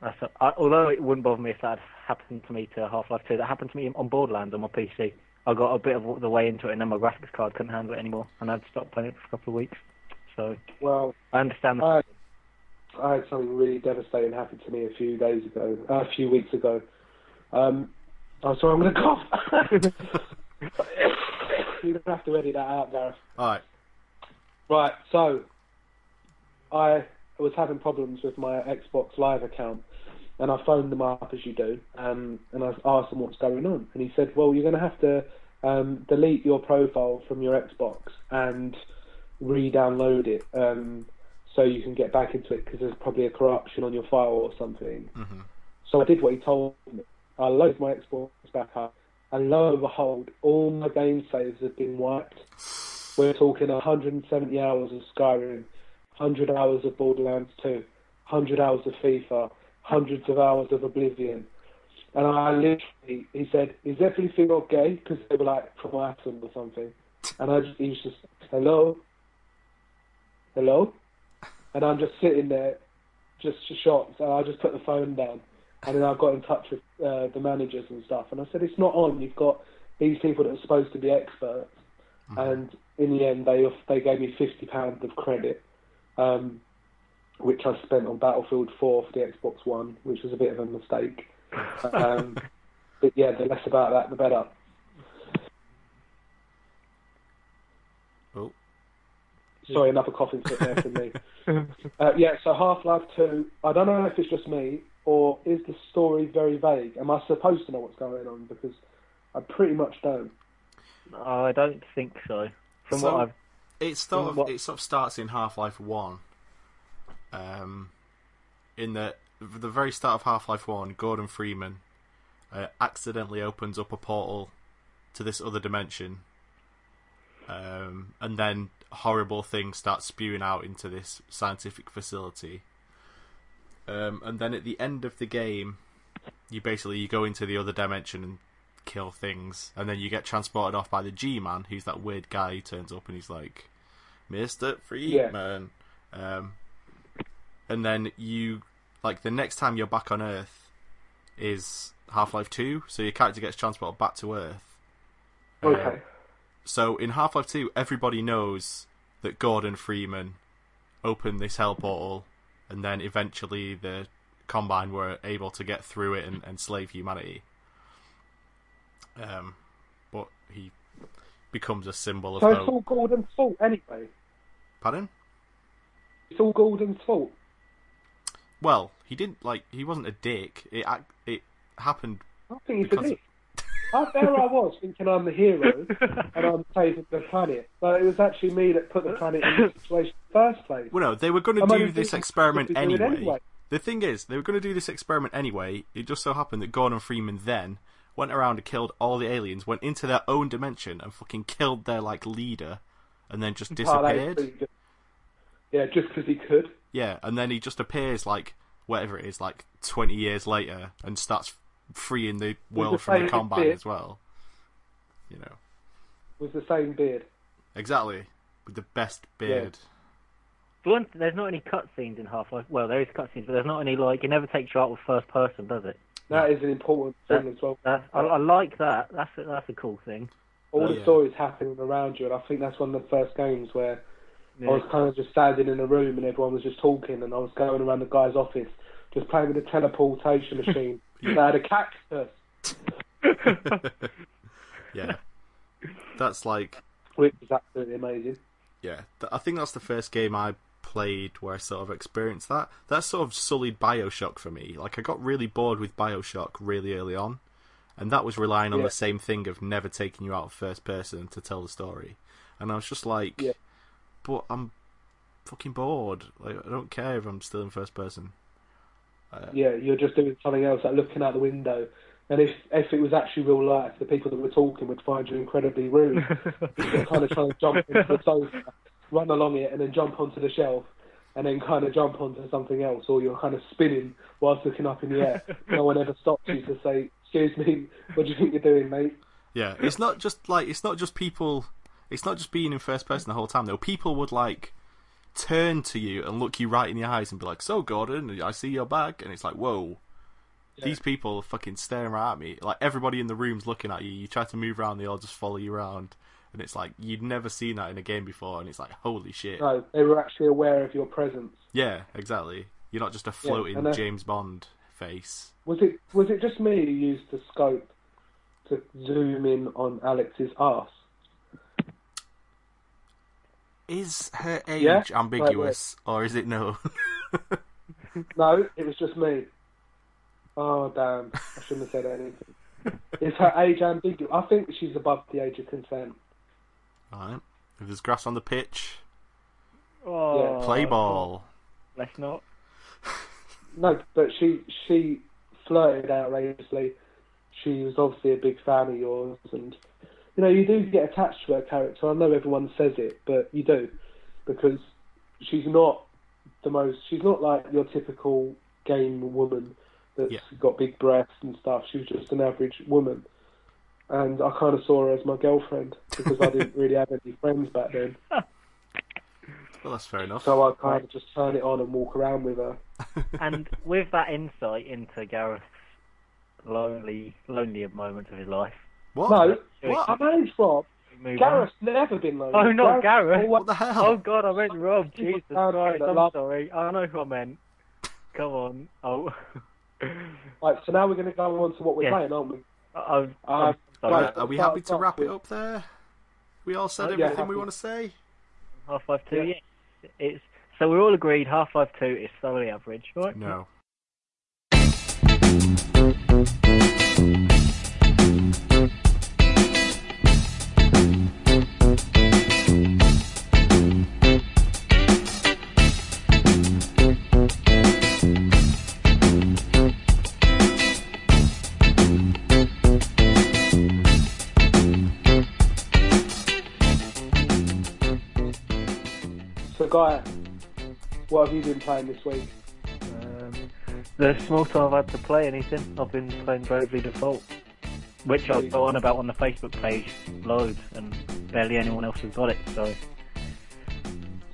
that's a, I, although it wouldn't bother me if that happened to me to Half Life 2. That happened to me on Borderlands on my PC. I got a bit of the way into it, and then my graphics card couldn't handle it anymore, and I'd stopped playing it for a couple of weeks. So Well, I understand that. I, I had something really devastating happen to me a few days ago, uh, a few weeks ago. Um, oh, sorry, I'm going to cough. You're going to have to edit that out, Gareth. Alright. Right, so I was having problems with my Xbox Live account, and I phoned them up as you do, um, and I asked them what's going on, and he said, "Well, you're going to have to um, delete your profile from your Xbox and re-download it, um, so you can get back into it because there's probably a corruption on your file or something." hmm So I did what he told me. I loaded my Xbox back up, and lo and behold, all my game saves have been wiped. We're talking 170 hours of Skyrim, 100 hours of Borderlands 2, 100 hours of FIFA, hundreds of hours of Oblivion. And I literally, he said, is everything okay? Because they were like from Atom or something. And I just, he was just, hello? Hello? And I'm just sitting there, just shocked. And I just put the phone down. And then I got in touch with uh, the managers and stuff. And I said, it's not on. You've got these people that are supposed to be experts. And in the end, they they gave me fifty pounds of credit, um, which I spent on Battlefield 4 for the Xbox One, which was a bit of a mistake. Um, <laughs> but yeah, the less about that, the better. Oh. Sorry, another coughing fit there for me. <laughs> Uh, yeah, so Half Life 2, I don't know if it's just me, or is the story very vague? Am I supposed to know what's going on? Because I pretty much don't. I don't think so. From So- what I've It sort of What- it sort of starts in Half Life One. Um, in the the very start of Half Life One, Gordon Freeman uh, accidentally opens up a portal to this other dimension, um, and then horrible things start spewing out into this scientific facility. Um, and then at the end of the game, you basically you go into the other dimension and kill things, and then you get transported off by the G Man, who's that weird guy who turns up and he's like, "Mister Freeman," um, and then you like the next time you're back on Earth is Half Life Two, so your character gets transported back to Earth. Uh, Okay. so in Half Life 2, everybody knows that Gordon Freeman opened this hell portal, and then eventually the Combine were able to get through it and enslave humanity. Um, but he becomes a symbol of So it's all Gordon's fault anyway. Pardon? It's all Gordon's fault. Well, he didn't like. He wasn't a dick. It it happened. I think he's a dick. I, there I was thinking I'm the hero <laughs> and I'm saving the planet, but it was actually me that put the planet in the situation in the first place. Well, no, they were going to do this experiment they should do it anyway. anyway. The thing is, they were going to do this experiment anyway. It just so happened that Gordon Freeman then went around and killed all the aliens, went into their own dimension, and fucking killed their like leader, and then just Oh, disappeared. good. Yeah, just because he could. Yeah, and then he just appears like whatever it is, like twenty years later, and starts freeing the world the from the combine bit. as well. You know With the same beard. exactly with the best beard. For one, there's not any cutscenes in Half-Life. Well, there is cutscenes, but there's not any like. It never takes you out with first person, does it? That is an important thing as well. That's, I, I like that. That's a, that's a cool thing. All oh, the Yeah. stories happening around you, and I think that's one of the first games where Yeah. I was kind of just standing in a room and everyone was just talking, and I was going around the guy's office just playing with a teleportation machine. <laughs> They had a cactus, <laughs> yeah. That's like which is absolutely amazing. Yeah, I think that's the first game I played where I sort of experienced that. That sort of sullied Bioshock for me. Like I got really bored with Bioshock really early on, and that was relying on Yeah. the same thing of never taking you out of first person to tell the story. And I was just like, Yeah. But I'm fucking bored. Like I don't care if I'm still in first person. Uh, Yeah, you're just doing something else, like looking out the window. And if if it was actually real life, the people that were talking would find you incredibly rude. <laughs> you're kind of trying to jump into the sofa, run along it, and then jump onto the shelf, and then kind of jump onto something else, or you're kind of spinning whilst looking up in the air. no one ever stops you to say, "Excuse me, what do you think you're doing, mate?" Yeah, it's not just like it's not just people. It's not just being in first person the whole time. Though people would like turn to you and look you right in the eyes and be like, "So, Gordon, I see your bag," and it's like, "Whoa." These people are fucking staring right at me. Like everybody in the room's looking at you. You try to move around, they all just follow you around, and it's like you'd never seen that in a game before, and it's like, holy shit. No, they were actually aware of your presence. Yeah, exactly. You're not just a floating uh, James Bond face. Was it was it just me who used the scope to zoom in on Alyx's ass? Is her age Yeah? ambiguous, or is it no? <laughs> No, it was just me. Oh damn! I shouldn't have said anything. Is her age ambiguous? I think she's above the age of consent. Alright. If there's grass on the pitch, Oh, play ball. Let's not. <laughs> <laughs> No, but she she flirted outrageously. She was obviously a big fan of yours, and you know you do get attached to her character. I know everyone says it, but you do because she's not the most. She's not like your typical game woman that's Yeah. got big breasts and stuff. She was just an average woman, and I kind of saw her as my girlfriend because I didn't really have any friends back then. <laughs> Well, that's fair enough. So I kind of just turn it on and walk around with her. <laughs> And with that insight into Gareth's lonely, lonelier moments of his life, What? No, What? I managed Rob. we move Gareth's never been lonely. Oh, not Gareth. always- What the hell? Oh God, I meant Rob. Jesus down there Christ, I'm love- sorry. I know who I meant. Come on. Oh, <laughs> Right, so now we're going to go on to what we're Yeah. playing, aren't we? I'm, Uh, I'm sorry. right. Are we happy to wrap it up there? We all said Oh, yeah, everything we want to say? Half Life Two. Yeah. Yes. It's so we're all agreed. Half Life Two is thoroughly average, right? No. Guy, what have you been playing this week? Um, the small time I've had to play anything, I've been playing Bravely Default, which I've got on about on the Facebook page loads, and barely anyone else has got it. So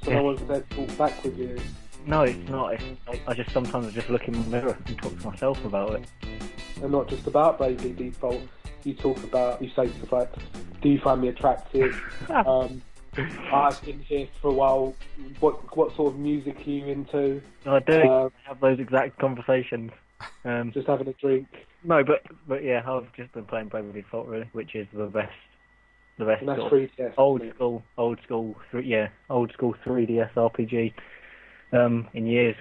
So Yeah. no one's there to talk back with you. no, it's not. It's, I, I just sometimes I just look in the mirror and talk to myself about it. And not just about Bravely Default. You talk about, you say stuff like, do you find me attractive? <laughs> um, I've been here for a while. What what sort of music are you into? I do Um, have those exact conversations. Um, just having a drink. no, but but yeah, I've just been playing Bravely Default really, which is the best, the best And that's sort 3DS. old isn't school, old school, three, yeah, old school 3DS RPG um, in years.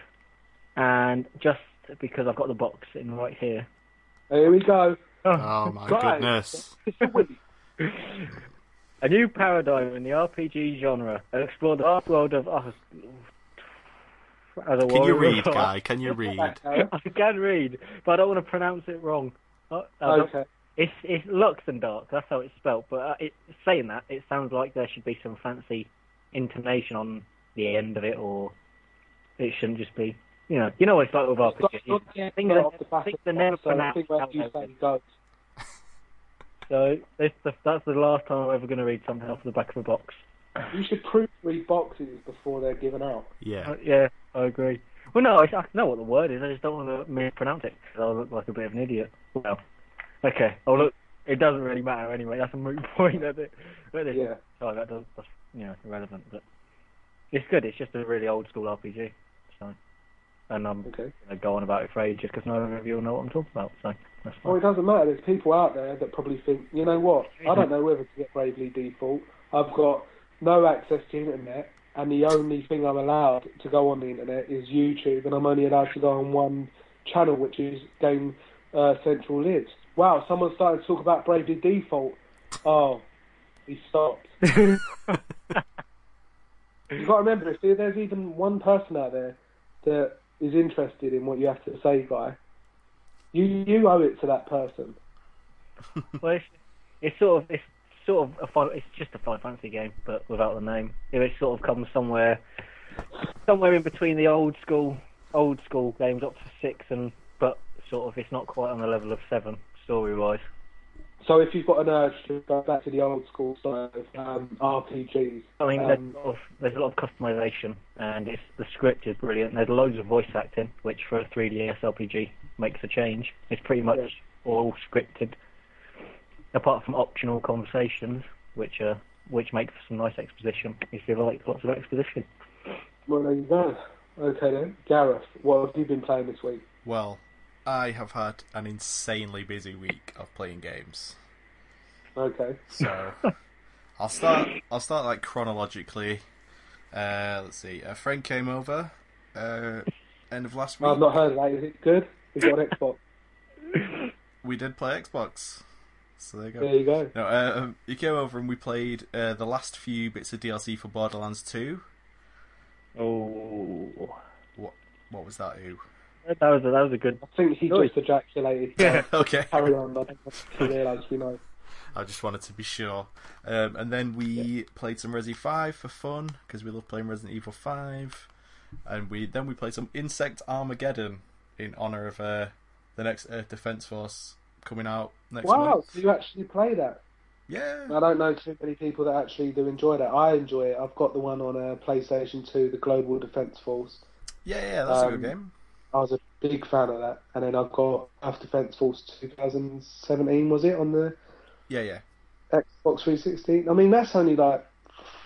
And just because I've got the box in right here, Here we go. Oh my Guys. goodness. <laughs> It's a new paradigm in the RPG genre. And explore the dark world of us. As a Can you read, of- guy? Can you <laughs> read? I can read, but I don't want to pronounce it wrong. I- I don't- okay. It's it's Luxembourg. That's how it's spelled. But uh, it, saying that, it sounds like there should be some fancy intonation on the end of it, or it shouldn't just be. You know, you know what it's like with RPGs. Yeah, Things off are, things are never so I pronounced. think where how you they're say written. goes. So this, that's the last time I'm ever going to read something off the back of a box. You should proofread boxes before they're given out. Yeah. Uh, yeah, I agree. Well, no, I, I know what the word is. I just don't want to mispronounce it because I'll look like a bit of an idiot. Well, okay. I'll look. It doesn't really matter anyway. That's a moot <laughs> point. At it. But this, Yeah. Oh, that does, that's you know irrelevant, but it's good. It's just a really old school RPG. And I'm Okay. gonna go on about it for ages because none of you will know what I'm talking about. So that's Well, it doesn't matter. There's people out there that probably think, you know what? I don't know whether to get Bravely Default. I've got no access to internet, and the only thing I'm allowed to go on the internet is YouTube, and I'm only allowed to go on one channel, which is Game uh, Central Lives. Wow, someone started to talk about Bravely Default. Oh, he stopped. <laughs> You've got to remember, if there's even one person out there that is interested in what you have to say, guy, you you owe it to that person. <laughs> well, it's, it's sort of it's sort of a fun, it's just a Final Fantasy game, but without the name. It sort of comes somewhere somewhere in between the old school old school games up to six and but sort of it's not quite on the level of seven story wise. So if you've got an urge to go back to the old school style of um, RPGs, I mean, Um, there's, a lot of, there's a lot of customization, and it's the script is brilliant. There's loads of voice acting, which for a 3DS RPG makes a change. It's pretty much Yeah. all scripted, apart from optional conversations, which uh, which make for some nice exposition if you like lots of exposition. well there you go. Okay then, Gareth, what have you been playing this week? Well, I have had an insanely busy week of playing games. Okay. So <laughs> I'll start. I'll start like chronologically. Uh, let's see. A friend came over. Uh, end of last week. I've not heard of that. Is it good? Is it on Xbox? <laughs> We did play Xbox. So there you go. There you go. No, uh, um, he came over and we played uh, the last few bits of DLC for Borderlands 2. Oh, What? What was that? Who? that was a, that was a good. I think he Nice. just ejaculated. <laughs> Yeah. okay. Carry on. I don't realise we know. I just wanted to be sure. Um, and then we played some Resi 5 for fun because we love playing Resident Evil 5. And we then we played some Insect Armageddon in honor of uh, the next Earth Defense Force coming out next Wow, month. so you actually play that? Yeah. I don't know too many people that actually do enjoy that. I enjoy it. I've got the one on uh, PlayStation 2, the Global Defense Force. Yeah, yeah, that's a Um, good game. I was a big fan of that. And then I've got Earth Defense Force 2017, was it, on the Yeah, yeah. Xbox 360? I mean, that's only like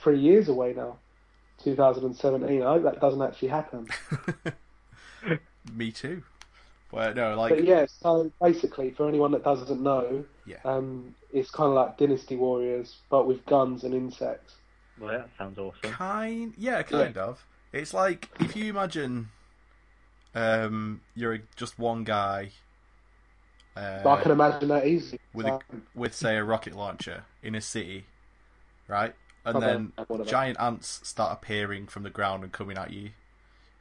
three years away now. 2017. I hope that doesn't actually happen. <laughs> Me too. Well, no, like But yeah, so basically, for anyone that doesn't know, Yeah. um, it's kind of like Dynasty Warriors, but with guns and insects. Well, that sounds awesome. Kind, yeah, kind of. It's like if you imagine, um, you're just one guy, uh, But I can imagine that easy. with a, Um, with say a rocket launcher in a city, right? And then giant ants start appearing from the ground and coming at you,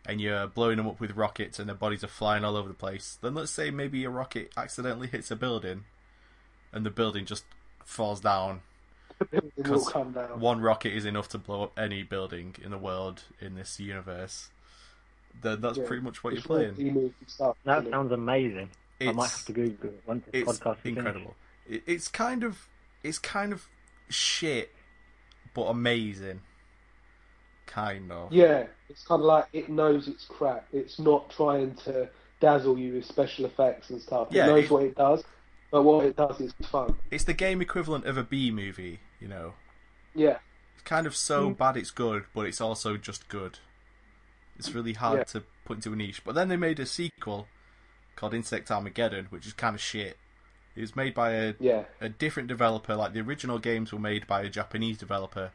and you're blowing them up with rockets, and their bodies are flying all over the place. Then let's say maybe a rocket accidentally hits a building, and the building just falls down. <laughs> it will 'Cause come down. One rocket is enough to blow up any building in the world in this universe. Then that's Yeah. pretty much what It's you're playing. really movie stuff, That isn't sounds amazing. I might It's- have to Google it once this it's podcast finished. incredible. It, it's kind of it's kind of shit, but amazing. Kind of. Yeah, it's kind of like it knows it's crap. It's not trying to dazzle you with special effects and stuff. Yeah, it knows it- what it does, but what it does is fun. It's the game equivalent of a B movie. You know, Yeah, it's kind of so Mm. bad it's good, but it's also just good. It's really hard Yeah. to put into a niche. But then they made a sequel called Insect Armageddon, which is kind of shit. It was made by a yeah. a different developer. Like the original games were made by a Japanese developer.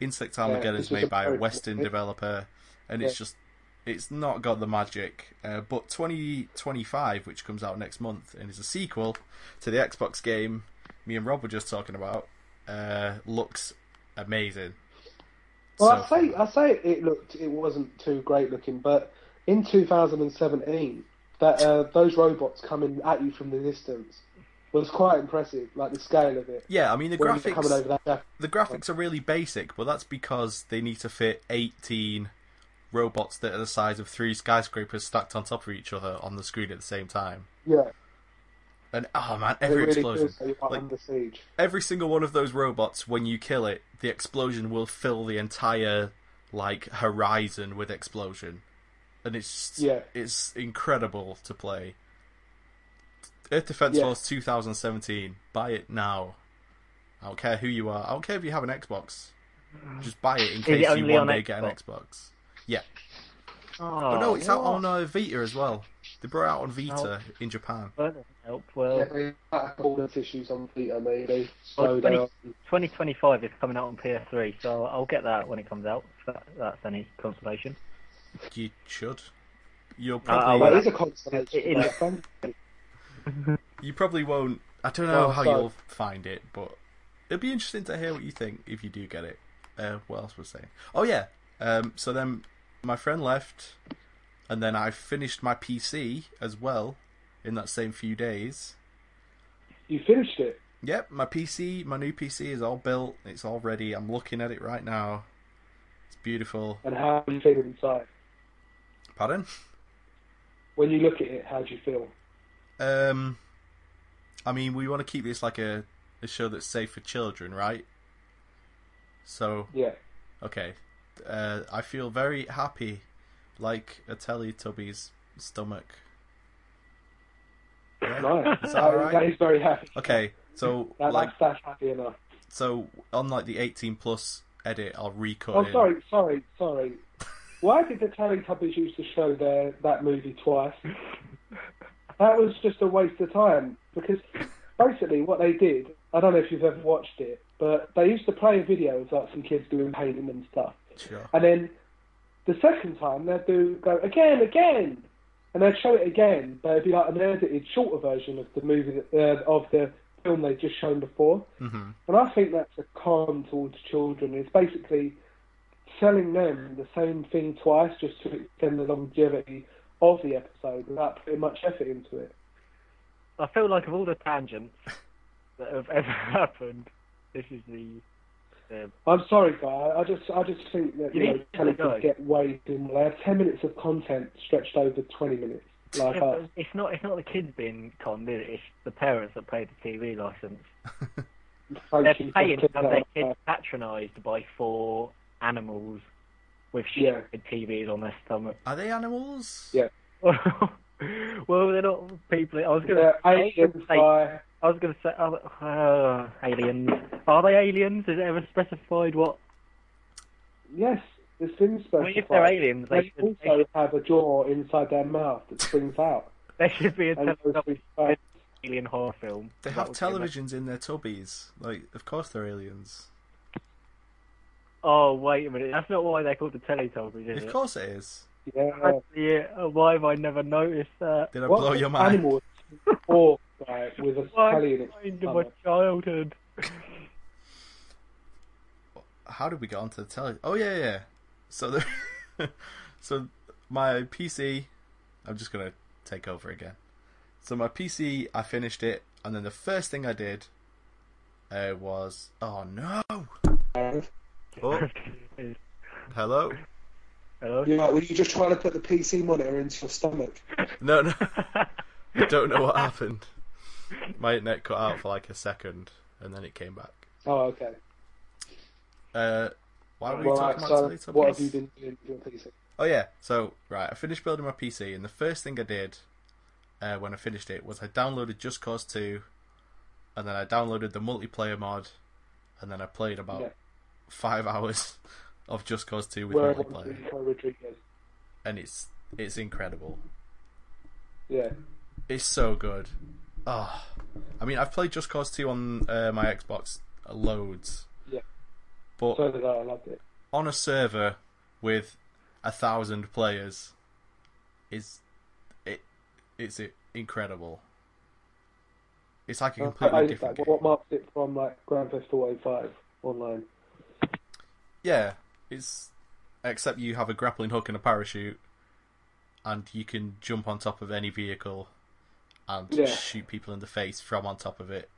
Insect Armageddon is made by a Western developer, and it's just it's not got the magic. Uh, but 2025, which comes out next month, and is a sequel to the Xbox game me and Rob were just talking about, uh, looks amazing. Well, So I say. I say it looked it wasn't too great looking, but in 2017, that uh, those robots coming at you from the distance was quite impressive. Like the scale of it. yeah, I mean the When graphics. The graphics are really basic, but that's because they need to fit 18 robots that are the size of three skyscrapers stacked on top of each other on the screen at the same time. Yeah, And oh man, every really explosion, like like under siege. every single one of those robots, when you kill it, the explosion will fill the entire like horizon with explosion, and it's Yeah. it's incredible to play. Earth Defense Yeah. Force 2017. Buy it now. I don't care who you are. I don't care if you have an Xbox. Just buy it in it case you only one on day get an Xbox? Xbox. Yeah. Oh, Oh, no, it's out what? on uh, Vita as well. They brought it out on Vita in Japan. Well, that doesn't help. Well, Yeah, they have performance issues on Vita, maybe. So Well, 20 2025 is coming out on PS3, so I'll get that when it comes out. If that, that's any consolation. You should. You'll Uh, probably. well, well, it is a consolation. it- it- You probably won't. I don't know Well, how so- you'll find it, but it'd be interesting to hear what you think if you do get it. Uh, what else was saying? Oh yeah. Um, so then my friend left, and then I finished my PC as well in that same few days. You finished it. Yep, my PC, my new PC is all built. It's all ready. I'm looking at it right now. It's beautiful. And how do you feel inside? Pardon? When you look at it, how do you feel? Um, I mean, we want to keep this like a, a show that's safe for children, right? So, Yeah. okay. Uh, I feel very happy, like a Teletubby's stomach. Yeah? Nice. Is that? That is very happy. Okay, so That, like, that's, that's happy enough. so on like the 18 plus edit, I'll recut Oh, sorry, sorry, sorry. Why did the Teletubbies used to show their that movie twice? That was just a waste of time because basically what they did. I don't know if you've ever watched it, but they used to play a video of like some kids doing painting and stuff, Sure. and then the second time they'd do go again, again, and they'd show it again, but it'd be like an edited, shorter version of the movie that, uh, of the film they'd just shown before. hmm And I think that's a con towards children. It's basically selling them the same thing twice just to extend the longevity of the episode without putting much effort into it. I feel like of all the tangents that have ever <laughs> happened, this is the. the I'm sorry, guy. I just, I just think that You you, know, need to let it go. Teletubbies get way too. They have ten minutes of content stretched over twenty minutes. Like Yeah, us. but uh, it's not. It's not the kids being conned. It? It's the parents that pay the TV license. They're paying to have their kids patronised by four animals with Yeah. stupid TVs on their stomach. Are they animals? Yeah. <laughs> well, they're not people. I was gonna. I was gonna say. guy. I was gonna say. Uh, uh, aliens. Are they aliens? Is it ever specified what? Yes, it's been I specified. mean, if they're aliens, they they should, also should, have a jaw inside their mouth that springs out. <laughs> they should be a And those Teletubbies three spikes. alien horror film. They have would be amazing. televisions in their tubbies. Like, of course they're aliens. Oh wait a minute, that's not why they're called the Teletubbies, is Of it? course it is. Yeah. Yeah, why have I never noticed that? Did I What blow your mind? animal or guy with a <laughs> Why telly in its kind of my stomach? childhood? how did we get onto the tele? Oh yeah, yeah. So the, <laughs> so my PC, I'm just gonna take over again. So my PC, I finished it, and then the first thing I did uh, was, oh no, oh <laughs> hello, Hello? Yeah, were you just trying to put the PC monitor into your stomach? no no, <laughs> I don't know what happened. My internet cut out for like a second, and then it came back. Oh, okay. Uh, why were we Well, talking right, about so Teletubbies? what have you been doing to your PC? Oh yeah, so right, I finished building my PC, and the first thing I did uh, when I finished it was I downloaded Just Cause Two, and then I downloaded the multiplayer mod, and then I played about Yeah. Five <laughs> hours of Just Cause Two with Where Rodriguez. and it's it's incredible. Yeah. It's so good. Oh, I mean, I've played Just Cause Two on uh, my Xbox loads, Yeah. but So did I. I loved it. on a server with a thousand players is it it's incredible. It's like a completely I, different game. what marks it from like Grand Theft Auto 5 online? Yeah, it's except you have a grappling hook and a parachute, and you can jump on top of any vehicle and Yeah. shoot people in the face from on top of it.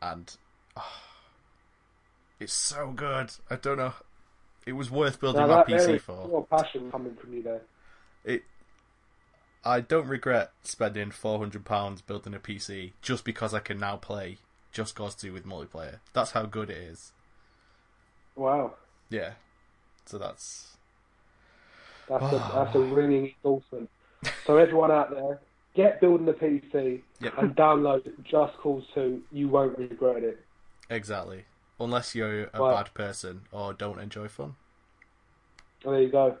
And ah, it's so good. I don't know. It was worth building Now my that PC is for. more passion coming from you there. it I don't regret spending four hundred pounds building a PC just because I can now play Just Cause Two with multiplayer. That's how good it is. Wow, Yeah. So that's that's a, that's a ringing endorsement. So everyone out there, get building a PC Yep. and download Just Cause 2. You won't regret it. exactly. Unless you're a Right. bad person or don't enjoy fun. There you go.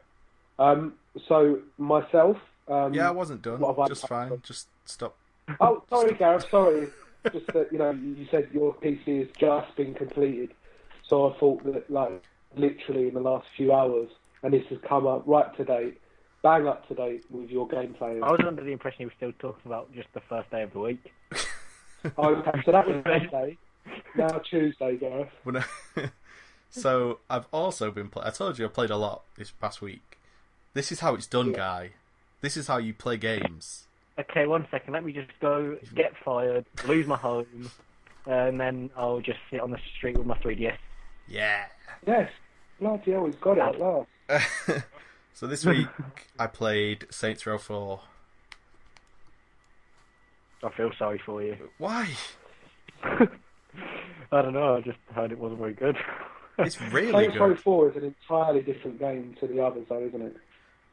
Um, so myself. Um, Yeah, I wasn't done. what have I Just done? fine. Just stop. Oh, sorry, Gareth. Sorry. Just that you know, you said your PC has just been completed, so I thought that like literally in the last few hours, and this has come up right to date, bang up to date with your game gameplay. I was under the impression you were still talking about just the first day of the week. Oh, <laughs> okay, so that was <laughs> Wednesday. Now Tuesday, Gareth. When I- <laughs> so I've also been. Play- I told you I played a lot this past week. This is how it's done, Yeah. guy. This is how you play games. Okay, one second. Let me just go get fired, lose my home, and then I'll just sit on the street with my 3DS. Yeah. Yes. Bloody hell, he's got it at last. <laughs> so this week I played Saints Row 4. I feel sorry for you. Why? <laughs> I don't know. I just heard it wasn't very good. It's <laughs> really good. Saints Row good. 4 is an entirely different game to the others, though, isn't it?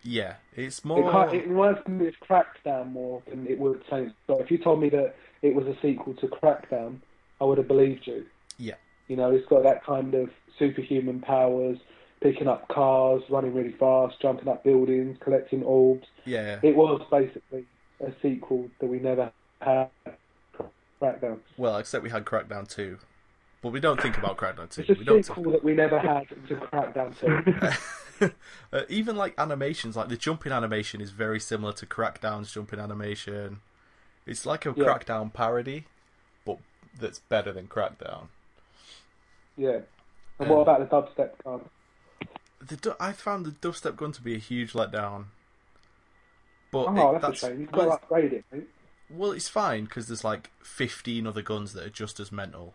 Yeah, it's more. kind it reminds me of Crackdown more than it would Saints Row. If you told me that it was a sequel to Crackdown, I would have believed you. Yeah, You know, it's got that kind of superhuman powers, picking up cars, running really fast, jumping up buildings, collecting orbs. yeah. It was basically a sequel that we never had. Crackdown. Well, except we had Crackdown 2. But we don't think about Crackdown 2. It's a We don't sequel that we never had to Crackdown 2. <laughs> uh, even like animations, like the jumping animation is very similar to Crackdown's jumping animation. It's like a Yeah. Crackdown parody, but that's better than Crackdown. Yeah. And what about the dubstep gun? The du- I found the dubstep gun to be a huge letdown. But Oh, it- that's, a shame. You've well, got to it's- upgrade it, mate. well, it's fine because there's like 15 other guns that are just as mental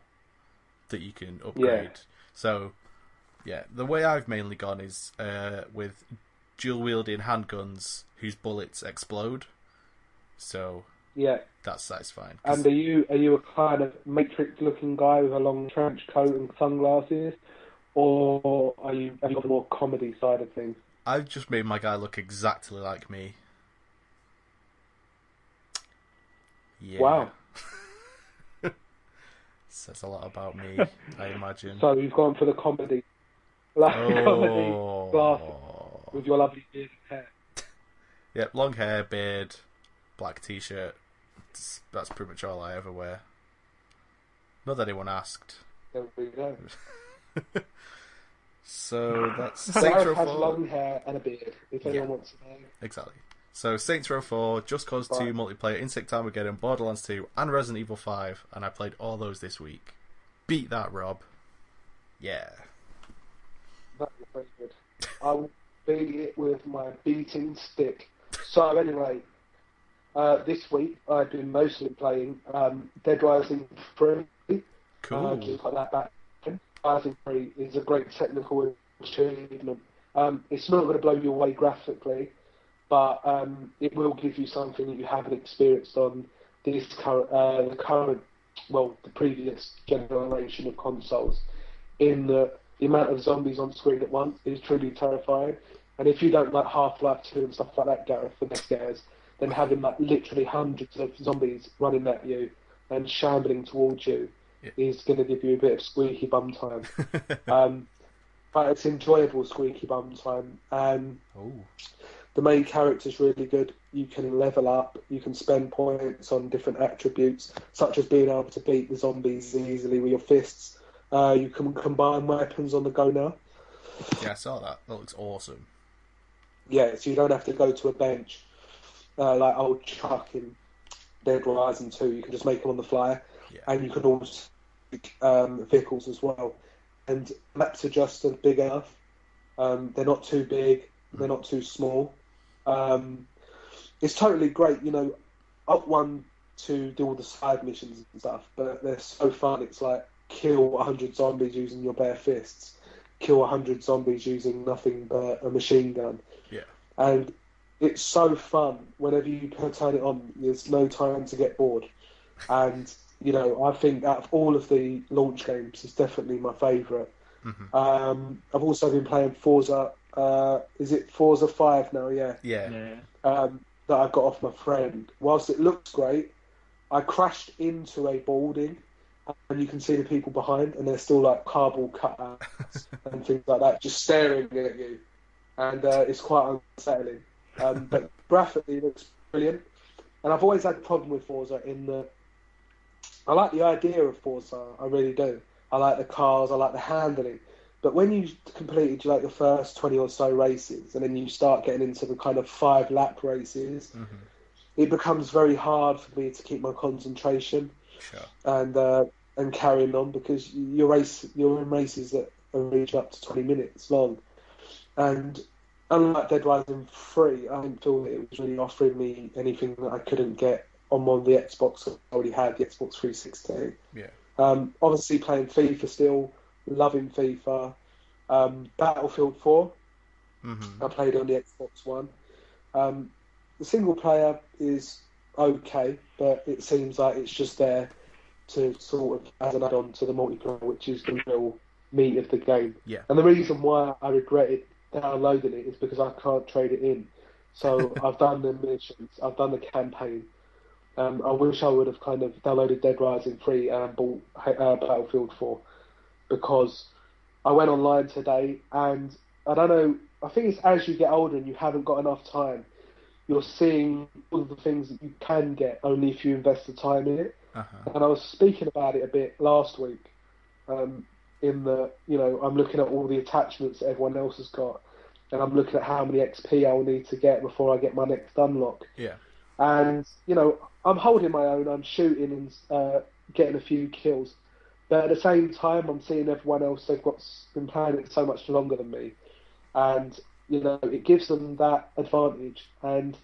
that you can upgrade. Yeah. So, yeah, the way I've mainly gone is uh, with dual wielding handguns whose bullets explode. So Yeah. that's satisfying. And are you are you a kind of matrix-looking guy with a long trench coat and sunglasses, or are you are you on the more comedy side of things? I've just made my guy look exactly like me. Yeah. Wow. <laughs> Says a lot about me, <laughs> I imagine. So you've gone for the comedy, like oh. comedy glasses oh. with your lovely beard and hair. <laughs> Yep, long hair, beard, black t-shirt. That's, that's pretty much all I ever wear. Not that anyone asked. There we go. <laughs> So that's <laughs> Saints Row has 4. long hair and a beard. If anyone Yeah. wants to know. Exactly. So Saints Row 4, Just Cause 2 Right. multiplayer, Insect Armageddon, Borderlands 2, and Resident Evil 5, and I played all those this week. Beat that, Rob. Yeah. That was very good. I will beat it with my beating stick. So anyway, uh, this week I've been mostly playing um, Dead Rising 3. Cool. Uh, just like that back. Rising 3 is a great technical achievement. Um, it's not going to blow you away graphically, but um, it will give you something that you haven't experienced on this current, uh, the current, well, the previous generation of consoles. In the, the amount of zombies on screen at once is truly terrifying. And if you don't like Half-Life 2 and stuff like that, Gareth, for the scares, then having like literally hundreds of zombies running at you and shambling towards you Yeah. is going to give you a bit of squeaky bum time. <laughs> um, but it's enjoyable squeaky bum time. Um, the main character's really good. You can level up. You can spend points on different attributes, such as being able to beat the zombies easily with your fists. Uh, you can combine weapons on the go now. Yeah, I saw that. That looks awesome. Yeah, so you don't have to go to a bench uh, like old Chuck in Dead Rising 2. You can just make them on the fly, Yeah. and you can also make um, vehicles as well. And maps are just big enough. Um, they're not too big. They're not too small. Um, it's totally great. You know, up one to do all the side missions and stuff, but they're so fun. It's like kill 100 zombies using your bare fists, kill 100 zombies using nothing but a machine gun Yeah. and it's so fun whenever you turn it on. There's no time to get bored, and you know I think out of all of the launch games, it's definitely my favorite Um, I've also been playing Forza. Uh, is it Forza Five now? Yeah Yeah. Yeah. um, that I got off my friend. Whilst it looks great, I crashed into a building, and you can see the people behind, and they're still like cardboard cutouts <laughs> and things like that, just staring at you, and uh, it's quite unsettling. Um, but graphically, it looks brilliant, and I've always had a problem with Forza in the. I like the idea of Forza, I really do. I like the cars, I like the handling. But when you completed like the first 20 or so races and then you start getting into the kind of five lap races, it becomes very hard for me to keep my concentration Sure. and uh, and carrying on because your race you're in races that are reaching up to 20 minutes long. And unlike Dead Rising 3, I didn't feel it was really offering me anything that I couldn't get on one of the Xbox I already had, the Xbox 360. Yeah. Um, obviously, playing FIFA still, loving FIFA. Um, Battlefield 4, hmm I played on the Xbox One. Um, the single player is okay, but it seems like it's just there to sort of as an add-on to the multiplayer, which is the real meat of the game. Yeah. And the reason why I regretted downloading it is because I can't trade it in. So <laughs> I've done the missions, I've done the campaign. Um, I wish I would have kind of downloaded Dead Rising 3 and bought uh, Battlefield 4 because I went online today and I don't know, I think it's as you get older and you haven't got enough time, you're seeing all of the things that you can get only if you invest the time in it. Uh-huh. And I was speaking about it a bit last week. Um, in the, you know, I'm looking at all the attachments that everyone else has got, and I'm looking at how many XP I'll need to get before I get my next unlock. Yeah. And you know, I'm holding my own. I'm shooting and uh, getting a few kills, but at the same time, I'm seeing everyone else. They've got been playing it so much longer than me, and you know, it gives them that advantage. And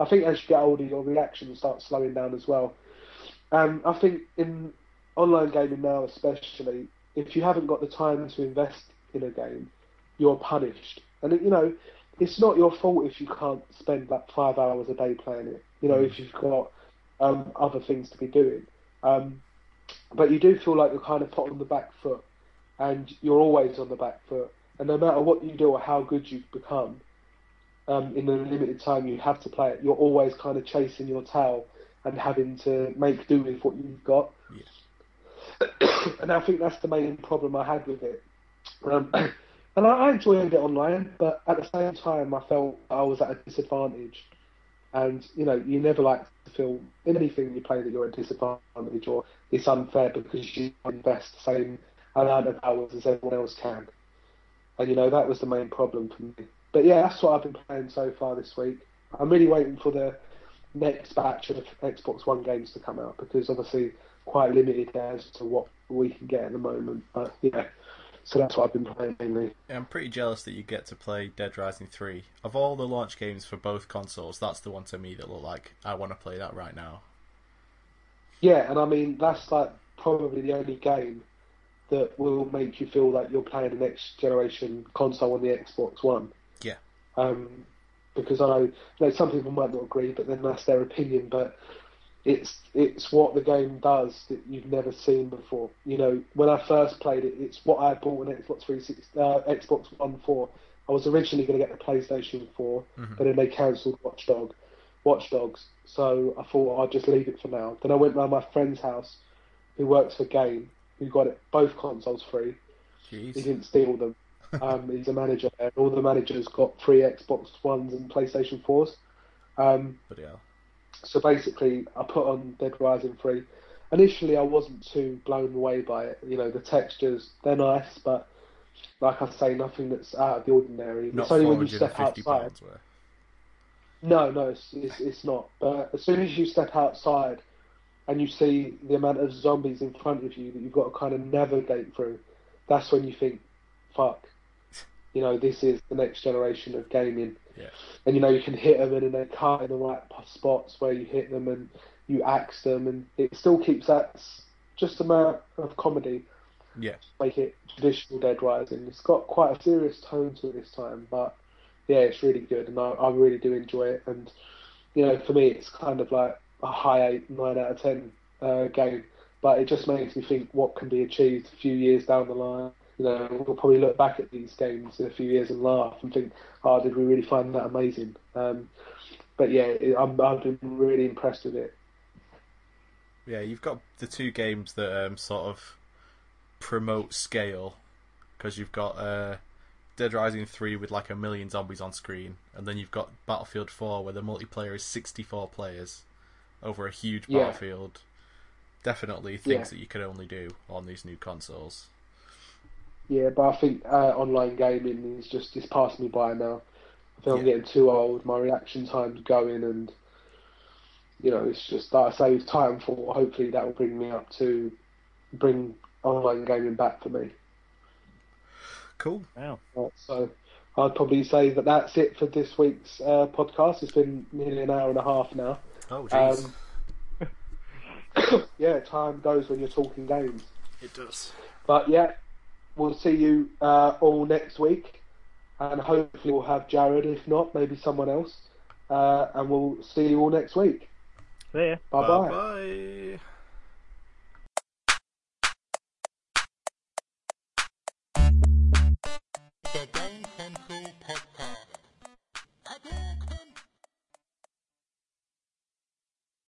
I think as you get older, your reaction starts slowing down as well. Um, I think in online gaming now, especially, if you haven't got the time to invest in a game, you're punished. And you know, it's not your fault if you can't spend like five hours a day playing it. You know, if you've got um, other things to be doing. Um, but you do feel like you're kind of put on the back foot, and you're always on the back foot. And no matter what you do or how good you've become, um, in the limited time you have to play it, you're always kind of chasing your tail and having to make do with what you've got. <coughs> and I think that's the main problem I had with it. Um, <coughs> and I, I enjoyed it online, but at the same time, I felt I was at a disadvantage. And you know, you never like to feel in anything you play that you're at disadvantage or it's unfair because you invest the same amount of hours as everyone else can. And you know, that was the main problem for me. But yeah, that's what I've been playing so far this week. I'm really waiting for the next batch of Xbox One games to come out because obviously quite limited as to what we can get at the moment. But yeah, so that's what I've been playing mainly. I'm pretty jealous that you get to play Dead Rising 3. Of all the launch games for both consoles, that's the one to me that look like I want to play that right now. Yeah, and I mean that's like probably the only game that will make you feel like you're playing the next generation console on the Xbox One. Yeah. Um, because I know, you know some people might not agree, but then that's their opinion. But it's it's what the game does that you've never seen before. You know, when I first played it, it's what I bought an Xbox 360, uh, Xbox One for. I was originally going to get the PlayStation 4, but then they cancelled Watchdog, Watch Dogs. So I thought I'd just leave it for now. Then I went round my friend's house, who works for Game, who got it both consoles free. He didn't steal them. <laughs> Um, he's a manager there. All the managers got free Xbox Ones and PlayStation 4s. Um, Bloody hell. So basically, I put on Dead Rising 3. Initially, I wasn't too blown away by it. You know, the textures, they're nice, but like I say, nothing that's out of the ordinary. Not it's only when you step outside. No, no, it's, it's, it's not. But as soon as you step outside and you see the amount of zombies in front of you that you've got to kind of navigate through, that's when you think, fuck, you know, this is the next generation of gaming. Yeah. And you know, you can hit them and then they cut in the right spots where you hit them and you axe them, and it still keeps that just amount of comedy, Yeah. make it traditional Dead Rising. It's got quite a serious tone to it this time, but yeah, it's really good, and I, I really do enjoy it. And you know, for me, it's kind of like a high eight, nine out of ten uh, game. But it just makes me think what can be achieved a few years down the line. You know, we'll probably look back at these games in a few years and laugh and think, "Oh, did we really find that amazing?" Um, but yeah, it, I'm, I've been really impressed with it. Yeah, you've got the two games that um, sort of promote scale because you've got uh, Dead Rising 3 with like a million zombies on screen, and then you've got Battlefield 4 where the multiplayer is 64 players over a huge Yeah. battlefield. Definitely things Yeah. that you could only do on these new consoles. Yeah, but I think uh, online gaming is just it's passed me by now. I think I'm getting too old. My reaction time's going, and you know, it's just like I say with Titanfall. Hopefully, that will bring me up to bring online gaming back for me. Cool. Wow. Right, so I'd probably say that that's it for this week's uh, podcast. It's been nearly an hour and a half now. Oh, jeez. Um, <coughs> yeah, time goes when you're talking games. it does. But yeah, we'll see you uh, all next week, and hopefully we'll have Jared. If not, maybe someone else. Uh, and we'll see you all next week. See ya. Bye bye. Bye-bye.